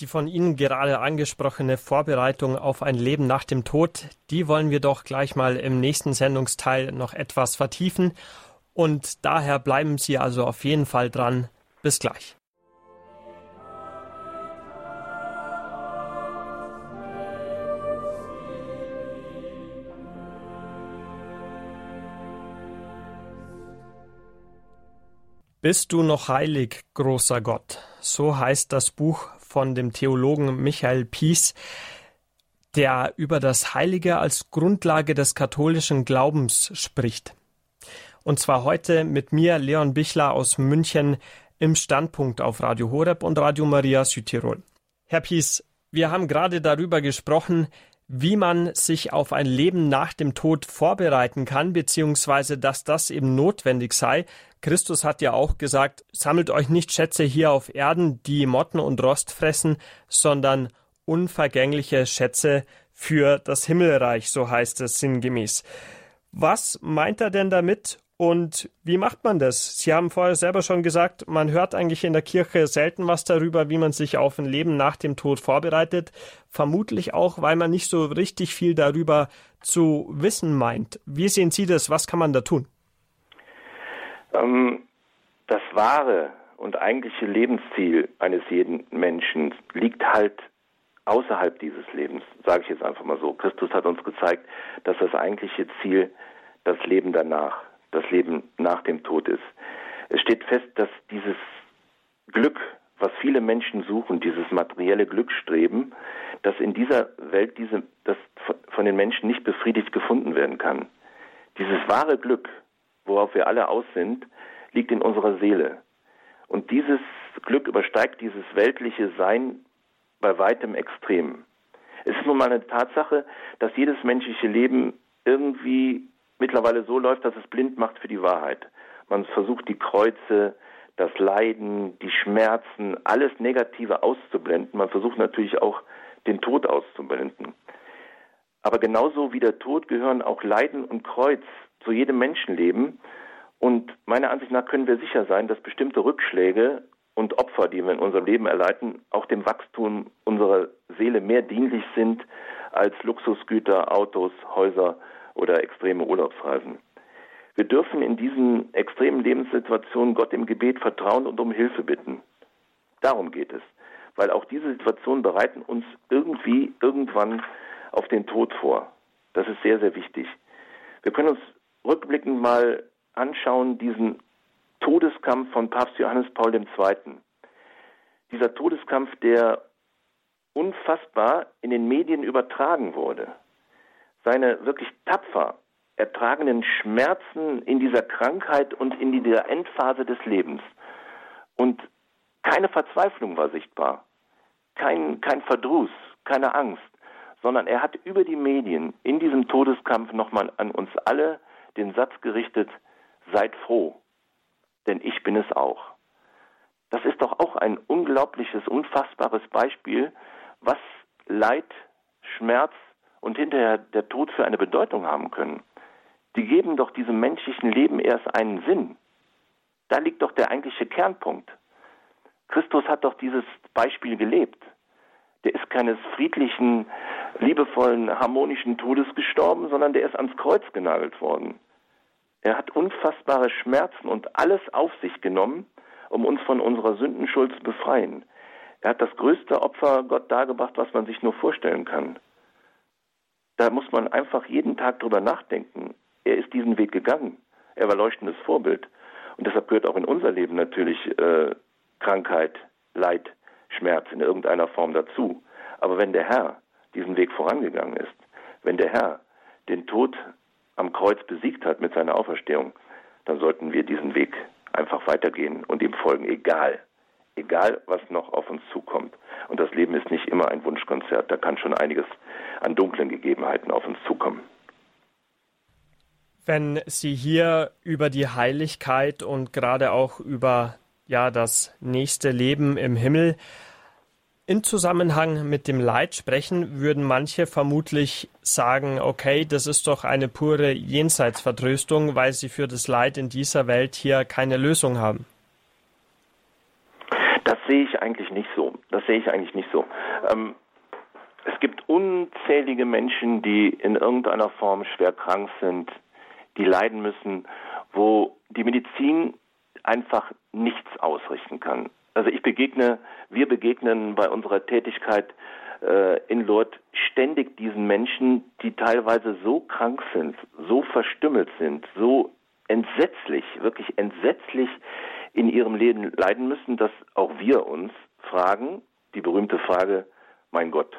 Die von Ihnen gerade angesprochene Vorbereitung auf ein Leben nach dem Tod, die wollen wir doch gleich mal im nächsten Sendungsteil noch etwas vertiefen. Und daher bleiben Sie also auf jeden Fall dran. Bis gleich. Bist du noch heilig, großer Gott? So heißt das Buch von dem Theologen Michael Pies, der über das Heilige als Grundlage des katholischen Glaubens spricht. Und zwar heute mit mir, Leon Bichler aus München, im Standpunkt auf Radio Horeb und Radio Maria Südtirol. Herr Pies, wir haben gerade darüber gesprochen, wie man sich auf ein Leben nach dem Tod vorbereiten kann, beziehungsweise dass das eben notwendig sei. Christus hat ja auch gesagt, sammelt euch nicht Schätze hier auf Erden, die Motten und Rost fressen, sondern unvergängliche Schätze für das Himmelreich, so heißt es sinngemäß. Was meint er denn damit und wie macht man das? Sie haben vorher selber schon gesagt, man hört eigentlich in der Kirche selten was darüber, wie man sich auf ein Leben nach dem Tod vorbereitet. Vermutlich auch, weil man nicht so richtig viel darüber zu wissen meint. Wie sehen Sie das? Was kann man da tun? Ähm, das wahre und eigentliche Lebensziel eines jeden Menschen liegt halt außerhalb dieses Lebens, sage ich jetzt einfach mal so. Christus hat uns gezeigt, dass das eigentliche Ziel das Leben danach das Leben nach dem Tod ist. Es steht fest, dass dieses Glück, was viele Menschen suchen, dieses materielle Glückstreben, dass in dieser Welt diese, das von den Menschen nicht befriedigt gefunden werden kann. Dieses wahre Glück, worauf wir alle aus sind, liegt in unserer Seele. Und dieses Glück übersteigt dieses weltliche Sein bei weitem extrem. Es ist nun mal eine Tatsache, dass jedes menschliche Leben irgendwie mittlerweile so läuft, dass es blind macht für die Wahrheit. Man versucht die Kreuze, das Leiden, die Schmerzen, alles Negative auszublenden. Man versucht natürlich auch den Tod auszublenden. Aber genauso wie der Tod gehören auch Leiden und Kreuz zu jedem Menschenleben. Und meiner Ansicht nach können wir sicher sein, dass bestimmte Rückschläge und Opfer, die wir in unserem Leben erleiden, auch dem Wachstum unserer Seele mehr dienlich sind als Luxusgüter, Autos, Häuser oder extreme Urlaubsreisen. Wir dürfen in diesen extremen Lebenssituationen Gott im Gebet vertrauen und um Hilfe bitten. Darum geht es, weil auch diese Situationen bereiten uns irgendwie irgendwann auf den Tod vor. Das ist sehr, sehr wichtig. Wir können uns rückblickend mal anschauen, diesen Todeskampf von Papst Johannes Paul II. Dieser Todeskampf, der unfassbar in den Medien übertragen wurde seine wirklich tapfer ertragenen Schmerzen in dieser Krankheit und in dieser Endphase des Lebens. Und keine Verzweiflung war sichtbar, kein, kein Verdruss, keine Angst, sondern er hat über die Medien in diesem Todeskampf nochmal an uns alle den Satz gerichtet, seid froh, denn ich bin es auch. Das ist doch auch ein unglaubliches, unfassbares Beispiel, was Leid, Schmerz und hinterher der Tod für eine Bedeutung haben können, die geben doch diesem menschlichen Leben erst einen Sinn. Da liegt doch der eigentliche Kernpunkt. Christus hat doch dieses Beispiel gelebt. Der ist keines friedlichen, liebevollen, harmonischen Todes gestorben, sondern der ist ans Kreuz genagelt worden. Er hat unfassbare Schmerzen und alles auf sich genommen, um uns von unserer Sündenschuld zu befreien. Er hat das größte Opfer Gott dargebracht, was man sich nur vorstellen kann. Da muss man einfach jeden Tag drüber nachdenken. Er ist diesen Weg gegangen. Er war leuchtendes Vorbild. Und deshalb gehört auch in unser Leben natürlich äh, Krankheit, Leid, Schmerz in irgendeiner Form dazu. Aber wenn der Herr diesen Weg vorangegangen ist, wenn der Herr den Tod am Kreuz besiegt hat mit seiner Auferstehung, dann sollten wir diesen Weg einfach weitergehen und ihm folgen, egal, egal was noch auf uns zukommt. Und das Leben ist nicht immer ein Wunschkonzert, da kann schon einiges an dunklen Gegebenheiten auf uns zukommen. Wenn Sie hier über die Heiligkeit und gerade auch über ja das nächste Leben im Himmel in Zusammenhang mit dem Leid sprechen, würden manche vermutlich sagen, okay, das ist doch eine pure Jenseitsvertröstung, weil sie für das Leid in dieser Welt hier keine Lösung haben. Das sehe ich eigentlich nicht so. Das sehe ich eigentlich nicht so. Ähm, es gibt unzählige Menschen, die in irgendeiner Form schwer krank sind, die leiden müssen, wo die Medizin einfach nichts ausrichten kann. Also ich begegne, wir begegnen bei unserer Tätigkeit äh, in Lourdes ständig diesen Menschen, die teilweise so krank sind, so verstümmelt sind, so entsetzlich, wirklich entsetzlich in ihrem Leben leiden müssen, dass auch wir uns fragen, die berühmte Frage, mein Gott,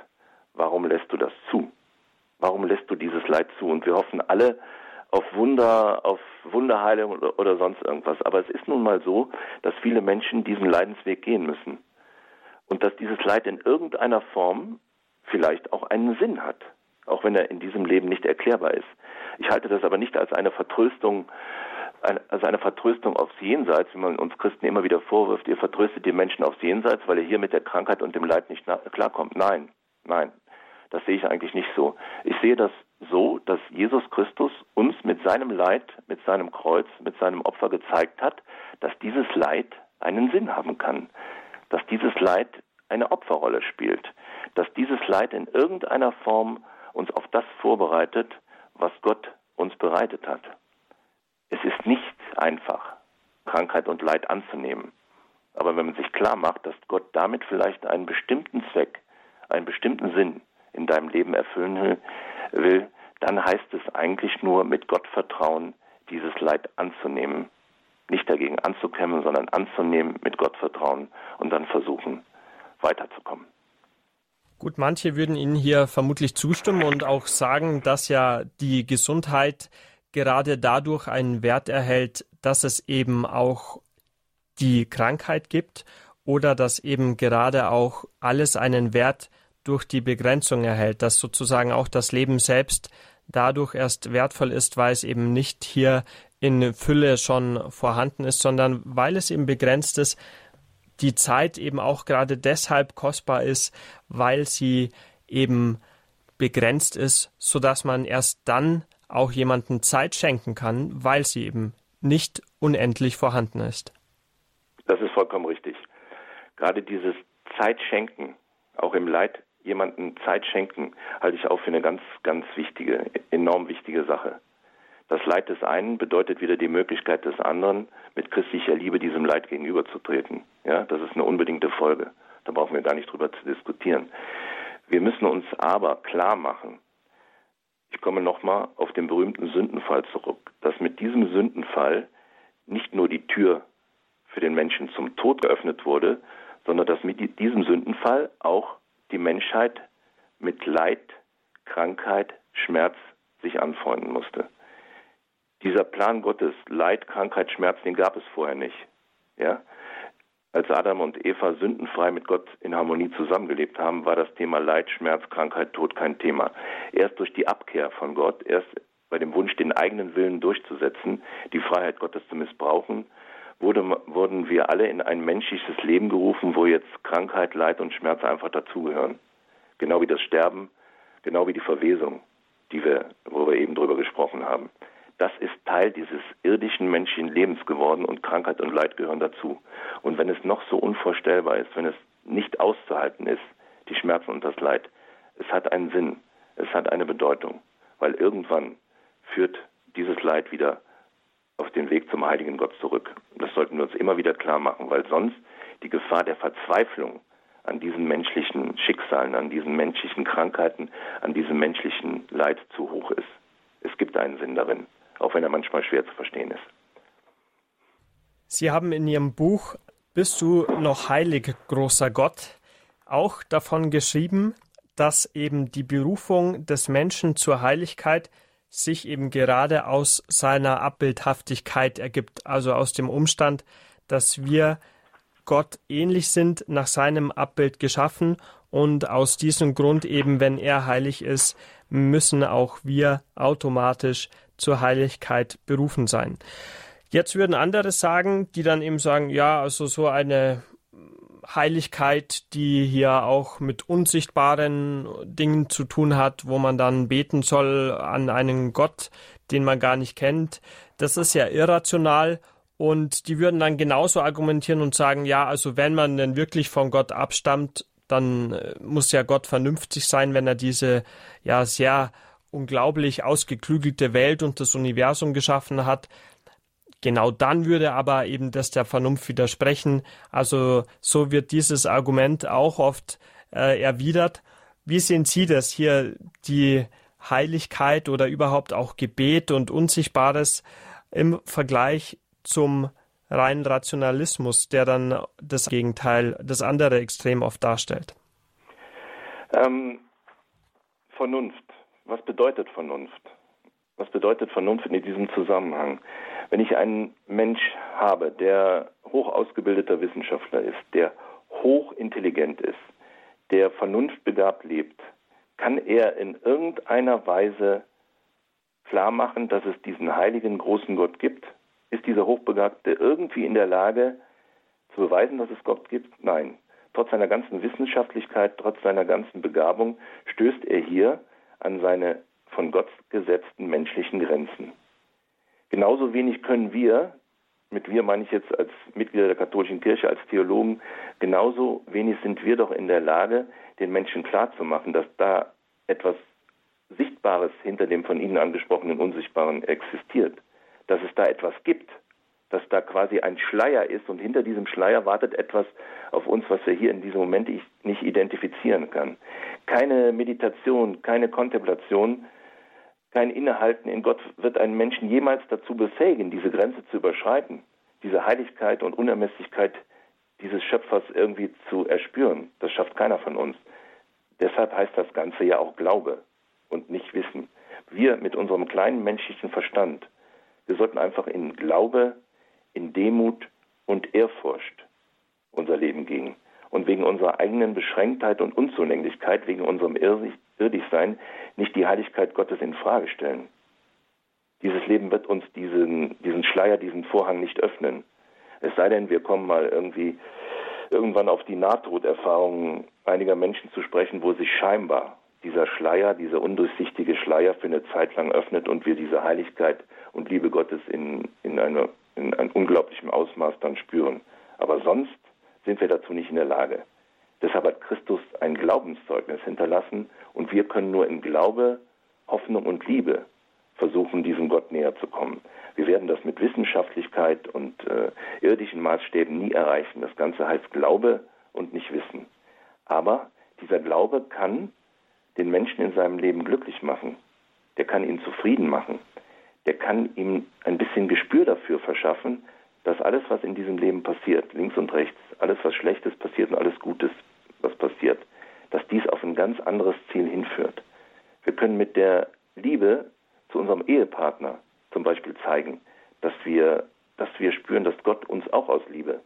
warum lässt du das zu? Warum lässt du dieses Leid zu? Und wir hoffen alle, auf Wunder, auf Wunderheilung oder, sonst irgendwas. Aber es ist nun mal so, dass viele Menschen diesen Leidensweg gehen müssen. Und dass dieses Leid in irgendeiner Form vielleicht auch einen Sinn hat, auch wenn er in diesem Leben nicht erklärbar ist. Ich halte das aber nicht als eine Vertröstung, als eine Vertröstung aufs Jenseits, wie man uns Christen immer wieder vorwirft, ihr vertröstet die Menschen aufs Jenseits, weil ihr hier mit der Krankheit und dem Leid nicht klarkommt. Nein, nein, das sehe ich eigentlich nicht so. Ich sehe das so, dass Jesus Christus uns mit seinem Leid, mit seinem Kreuz, mit seinem Opfer gezeigt hat, dass dieses Leid einen Sinn haben kann, dass dieses Leid eine Opferrolle spielt, dass dieses Leid in irgendeiner Form uns auf das vorbereitet, was Gott uns bereitet hat. Es ist nicht einfach, Krankheit und Leid anzunehmen. Aber wenn man sich klar macht, dass Gott damit vielleicht einen bestimmten Zweck, einen bestimmten Sinn in deinem Leben erfüllen will, dann heißt es eigentlich nur mit Gottvertrauen dieses Leid anzunehmen. Nicht dagegen anzukämpfen, sondern anzunehmen mit Gottvertrauen und dann versuchen, weiterzukommen. Gut, manche würden Ihnen hier vermutlich zustimmen und auch sagen, dass ja die Gesundheit gerade dadurch einen Wert erhält, dass es eben auch die Krankheit gibt oder dass eben gerade auch alles einen Wert durch die Begrenzung erhält, dass sozusagen auch das Leben selbst dadurch erst wertvoll ist, weil es eben nicht hier in Fülle schon vorhanden ist, sondern weil es eben begrenzt ist, die Zeit eben auch gerade deshalb kostbar ist, weil sie eben begrenzt ist, so dass man erst dann auch jemanden Zeit schenken kann, weil sie eben nicht unendlich vorhanden ist. Das ist vollkommen richtig. Gerade dieses Zeitschenken, auch im Leid, jemandem Zeit schenken, halte ich auch für eine ganz, ganz wichtige, enorm wichtige Sache. Das Leid des einen bedeutet wieder die Möglichkeit des anderen, mit christlicher Liebe diesem Leid gegenüberzutreten. Ja, das ist eine unbedingte Folge. Da brauchen wir gar nicht drüber zu diskutieren. Wir müssen uns aber klar machen, ich komme nochmal auf den berühmten Sündenfall zurück, dass mit diesem Sündenfall nicht nur die Tür für den Menschen zum Tod geöffnet wurde, sondern dass mit diesem Sündenfall auch die Menschheit mit Leid, Krankheit, Schmerz sich anfreunden musste. Dieser Plan Gottes, Leid, Krankheit, Schmerz, den gab es vorher nicht. Ja? Als Adam und Eva sündenfrei mit Gott in Harmonie zusammengelebt haben, war das Thema Leid, Schmerz, Krankheit, Tod kein Thema. Erst durch die Abkehr von Gott, erst bei dem Wunsch, den eigenen Willen durchzusetzen, die Freiheit Gottes zu missbrauchen, wurde, wurden wir alle in ein menschliches Leben gerufen, wo jetzt Krankheit, Leid und Schmerz einfach dazugehören. Genau wie das Sterben, genau wie die Verwesung, die wir, wo wir eben drüber gesprochen haben. Das ist Teil dieses irdischen menschlichen Lebens geworden und Krankheit und Leid gehören dazu. Und wenn es noch so unvorstellbar ist, wenn es nicht auszuhalten ist, die Schmerzen und das Leid, es hat einen Sinn, es hat eine Bedeutung, weil irgendwann führt dieses Leid wieder auf den Weg zum heiligen Gott zurück. Das sollten wir uns immer wieder klar machen, weil sonst die Gefahr der Verzweiflung an diesen menschlichen Schicksalen, an diesen menschlichen Krankheiten, an diesem menschlichen Leid zu hoch ist. Es gibt einen Sinn darin, auch wenn er manchmal schwer zu verstehen ist. Sie haben in Ihrem Buch Bist du noch heilig, großer Gott auch davon geschrieben, dass eben die Berufung des Menschen zur Heiligkeit sich eben gerade aus seiner Abbildhaftigkeit ergibt, also aus dem Umstand, dass wir Gott ähnlich sind, nach seinem Abbild geschaffen und aus diesem Grund eben, wenn er heilig ist, müssen auch wir automatisch zur Heiligkeit berufen sein. Jetzt würden andere sagen, die dann eben sagen, ja, also so eine Heiligkeit, die hier auch mit unsichtbaren Dingen zu tun hat, wo man dann beten soll an einen Gott, den man gar nicht kennt. Das ist ja irrational und die würden dann genauso argumentieren und sagen, ja, also wenn man denn wirklich von Gott abstammt, dann äh, muss ja Gott vernünftig sein, wenn er diese ja sehr unglaublich ausgeklügelte Welt und das Universum geschaffen hat. Genau dann würde aber eben das der Vernunft widersprechen. Also so wird dieses Argument auch oft äh, erwidert. Wie sehen Sie das hier, die Heiligkeit oder überhaupt auch Gebet und Unsichtbares im Vergleich zum reinen Rationalismus, der dann das Gegenteil, das andere Extrem oft darstellt? Ähm, Vernunft. Was bedeutet Vernunft? Was bedeutet Vernunft in diesem Zusammenhang? Wenn ich einen Mensch habe, der hoch ausgebildeter Wissenschaftler ist, der hochintelligent ist, der vernunftbegabt lebt, kann er in irgendeiner Weise klar machen, dass es diesen heiligen großen Gott gibt? Ist dieser Hochbegabte irgendwie in der Lage zu beweisen, dass es Gott gibt? Nein. Trotz seiner ganzen Wissenschaftlichkeit, trotz seiner ganzen Begabung stößt er hier an seine von Gott gesetzten menschlichen Grenzen. Genauso wenig können wir, mit wir meine ich jetzt als Mitglieder der katholischen Kirche, als Theologen, genauso wenig sind wir doch in der Lage, den Menschen klarzumachen, dass da etwas Sichtbares hinter dem von Ihnen angesprochenen Unsichtbaren existiert, dass es da etwas gibt, dass da quasi ein Schleier ist und hinter diesem Schleier wartet etwas auf uns, was wir hier in diesem Moment nicht identifizieren kann. Keine Meditation, keine Kontemplation kein Innehalten in Gott wird einen Menschen jemals dazu befähigen, diese Grenze zu überschreiten, diese Heiligkeit und Unermesslichkeit dieses Schöpfers irgendwie zu erspüren. Das schafft keiner von uns. Deshalb heißt das Ganze ja auch Glaube und nicht Wissen. Wir mit unserem kleinen menschlichen Verstand, wir sollten einfach in Glaube, in Demut und Ehrfurcht unser Leben gehen. Und wegen unserer eigenen Beschränktheit und Unzulänglichkeit, wegen unserem Irrdichsein, nicht die Heiligkeit Gottes in Frage stellen. Dieses Leben wird uns diesen, diesen Schleier, diesen Vorhang nicht öffnen. Es sei denn, wir kommen mal irgendwie irgendwann auf die Nahtoderfahrungen einiger Menschen zu sprechen, wo sich scheinbar dieser Schleier, dieser undurchsichtige Schleier für eine Zeit lang öffnet und wir diese Heiligkeit und Liebe Gottes in, in, eine, in einem unglaublichen Ausmaß dann spüren. Aber sonst sind wir dazu nicht in der Lage. Deshalb hat Christus ein Glaubenszeugnis hinterlassen und wir können nur in Glaube, Hoffnung und Liebe versuchen, diesem Gott näher zu kommen. Wir werden das mit Wissenschaftlichkeit und äh, irdischen Maßstäben nie erreichen. Das Ganze heißt Glaube und nicht Wissen. Aber dieser Glaube kann den Menschen in seinem Leben glücklich machen. Der kann ihn zufrieden machen. Der kann ihm ein bisschen Gespür dafür verschaffen, dass alles, was in diesem Leben passiert, links und rechts, alles, was Schlechtes passiert und alles Gutes, was passiert, dass dies auf ein ganz anderes Ziel hinführt. Wir können mit der Liebe zu unserem Ehepartner zum Beispiel zeigen, dass wir, dass wir spüren, dass Gott uns auch aus Liebe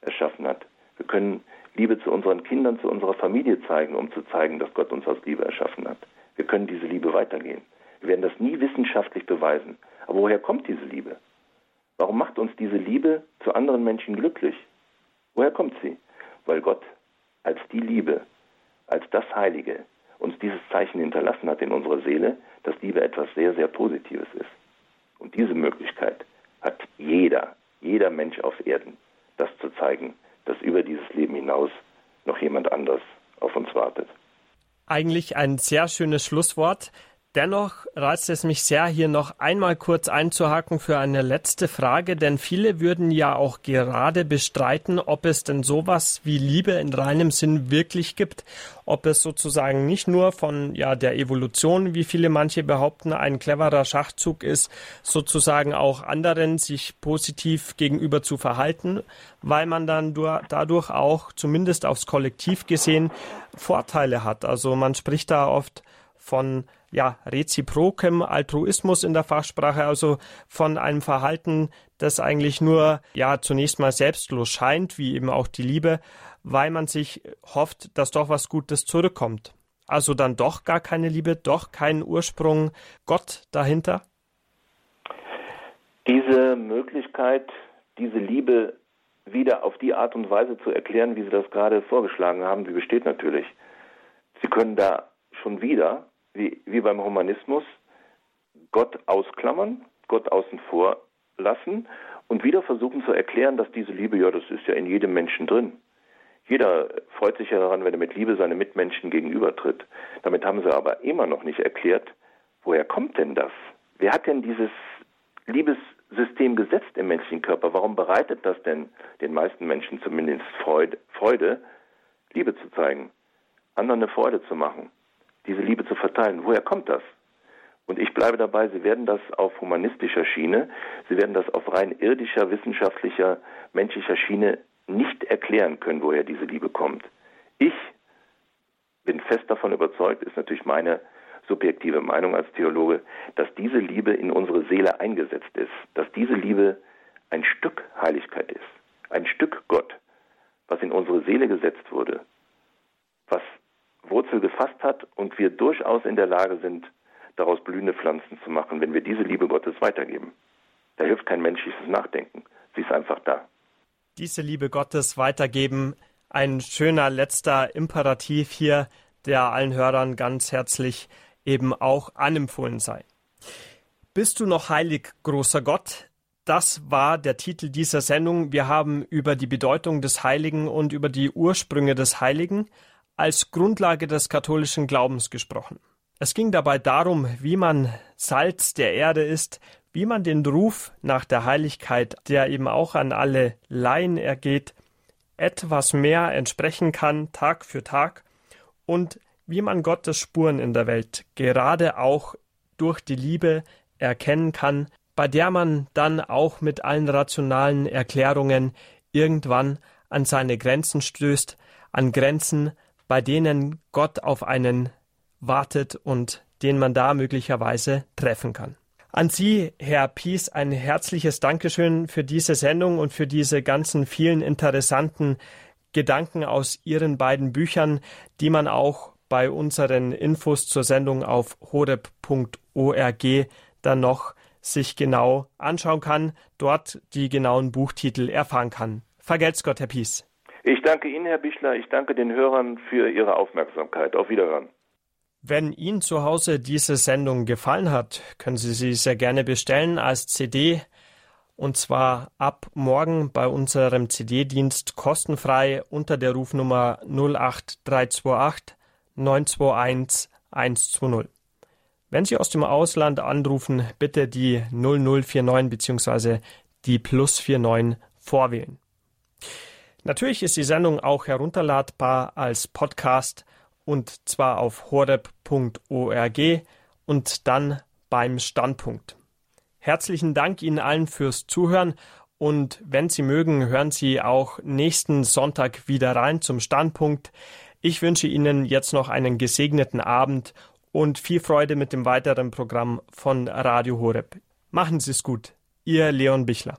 erschaffen hat. Wir können Liebe zu unseren Kindern, zu unserer Familie zeigen, um zu zeigen, dass Gott uns aus Liebe erschaffen hat. Wir können diese Liebe weitergehen. Wir werden das nie wissenschaftlich beweisen. Aber woher kommt diese Liebe? Warum macht uns diese Liebe zu anderen Menschen glücklich? Woher kommt sie? Weil Gott als die Liebe, als das Heilige uns dieses Zeichen hinterlassen hat in unserer Seele, dass Liebe etwas sehr, sehr Positives ist. Und diese Möglichkeit hat jeder, jeder Mensch auf Erden, das zu zeigen, dass über dieses Leben hinaus noch jemand anders auf uns wartet. Eigentlich ein sehr schönes Schlusswort. Dennoch reizt es mich sehr, hier noch einmal kurz einzuhaken für eine letzte Frage, denn viele würden ja auch gerade bestreiten, ob es denn sowas wie Liebe in reinem Sinn wirklich gibt, ob es sozusagen nicht nur von ja der Evolution, wie viele manche behaupten, ein cleverer Schachzug ist, sozusagen auch anderen sich positiv gegenüber zu verhalten, weil man dann dadurch auch zumindest aufs Kollektiv gesehen Vorteile hat. Also man spricht da oft von ja, reziprokem Altruismus in der Fachsprache, also von einem Verhalten, das eigentlich nur ja zunächst mal selbstlos scheint, wie eben auch die Liebe, weil man sich hofft, dass doch was Gutes zurückkommt. Also dann doch gar keine Liebe, doch kein Ursprung Gott dahinter? Diese Möglichkeit, diese Liebe wieder auf die Art und Weise zu erklären, wie Sie das gerade vorgeschlagen haben, die besteht natürlich. Sie können da schon wieder wie, wie beim Humanismus Gott ausklammern, Gott außen vor lassen und wieder versuchen zu erklären, dass diese Liebe, ja, das ist ja in jedem Menschen drin. Jeder freut sich ja daran, wenn er mit Liebe seine Mitmenschen gegenübertritt. Damit haben sie aber immer noch nicht erklärt, woher kommt denn das? Wer hat denn dieses Liebessystem gesetzt im menschlichen Körper? Warum bereitet das denn den meisten Menschen zumindest Freude, Freude Liebe zu zeigen, anderen eine Freude zu machen? Diese Liebe zu verteilen. Woher kommt das? Und ich bleibe dabei, Sie werden das auf humanistischer Schiene, Sie werden das auf rein irdischer, wissenschaftlicher, menschlicher Schiene nicht erklären können, woher diese Liebe kommt. Ich bin fest davon überzeugt, ist natürlich meine subjektive Meinung als Theologe, dass diese Liebe in unsere Seele eingesetzt ist, dass diese Liebe ein Stück Heiligkeit ist, ein Stück Gott, was in unsere Seele gesetzt wurde, was Wurzel gefasst hat und wir durchaus in der Lage sind, daraus blühende Pflanzen zu machen, wenn wir diese Liebe Gottes weitergeben. Da hilft kein menschliches Nachdenken. Sie ist einfach da. Diese Liebe Gottes weitergeben, ein schöner letzter Imperativ hier, der allen Hörern ganz herzlich eben auch anempfohlen sei. Bist du noch heilig, großer Gott? Das war der Titel dieser Sendung. Wir haben über die Bedeutung des Heiligen und über die Ursprünge des Heiligen als Grundlage des katholischen Glaubens gesprochen. Es ging dabei darum, wie man Salz der Erde ist, wie man den Ruf nach der Heiligkeit, der eben auch an alle Laien ergeht, etwas mehr entsprechen kann, Tag für Tag, und wie man Gottes Spuren in der Welt gerade auch durch die Liebe erkennen kann, bei der man dann auch mit allen rationalen Erklärungen irgendwann an seine Grenzen stößt, an Grenzen, bei denen Gott auf einen wartet und den man da möglicherweise treffen kann. An Sie, Herr Pies, ein herzliches Dankeschön für diese Sendung und für diese ganzen vielen interessanten Gedanken aus Ihren beiden Büchern, die man auch bei unseren Infos zur Sendung auf horeb.org dann noch sich genau anschauen kann, dort die genauen Buchtitel erfahren kann. Vergelt's Gott, Herr Pies. Ich danke Ihnen, Herr Bichler. Ich danke den Hörern für Ihre Aufmerksamkeit. Auf Wiederhören. Wenn Ihnen zu Hause diese Sendung gefallen hat, können Sie sie sehr gerne bestellen als CD und zwar ab morgen bei unserem CD-Dienst kostenfrei unter der Rufnummer 08328 921 120. Wenn Sie aus dem Ausland anrufen, bitte die 0049 bzw. die Plus 49 vorwählen. Natürlich ist die Sendung auch herunterladbar als Podcast und zwar auf horeb.org und dann beim Standpunkt. Herzlichen Dank Ihnen allen fürs Zuhören und wenn Sie mögen, hören Sie auch nächsten Sonntag wieder rein zum Standpunkt. Ich wünsche Ihnen jetzt noch einen gesegneten Abend und viel Freude mit dem weiteren Programm von Radio Horeb. Machen Sie es gut. Ihr Leon Bichler.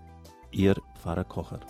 Ihr Pfarrer Kocher.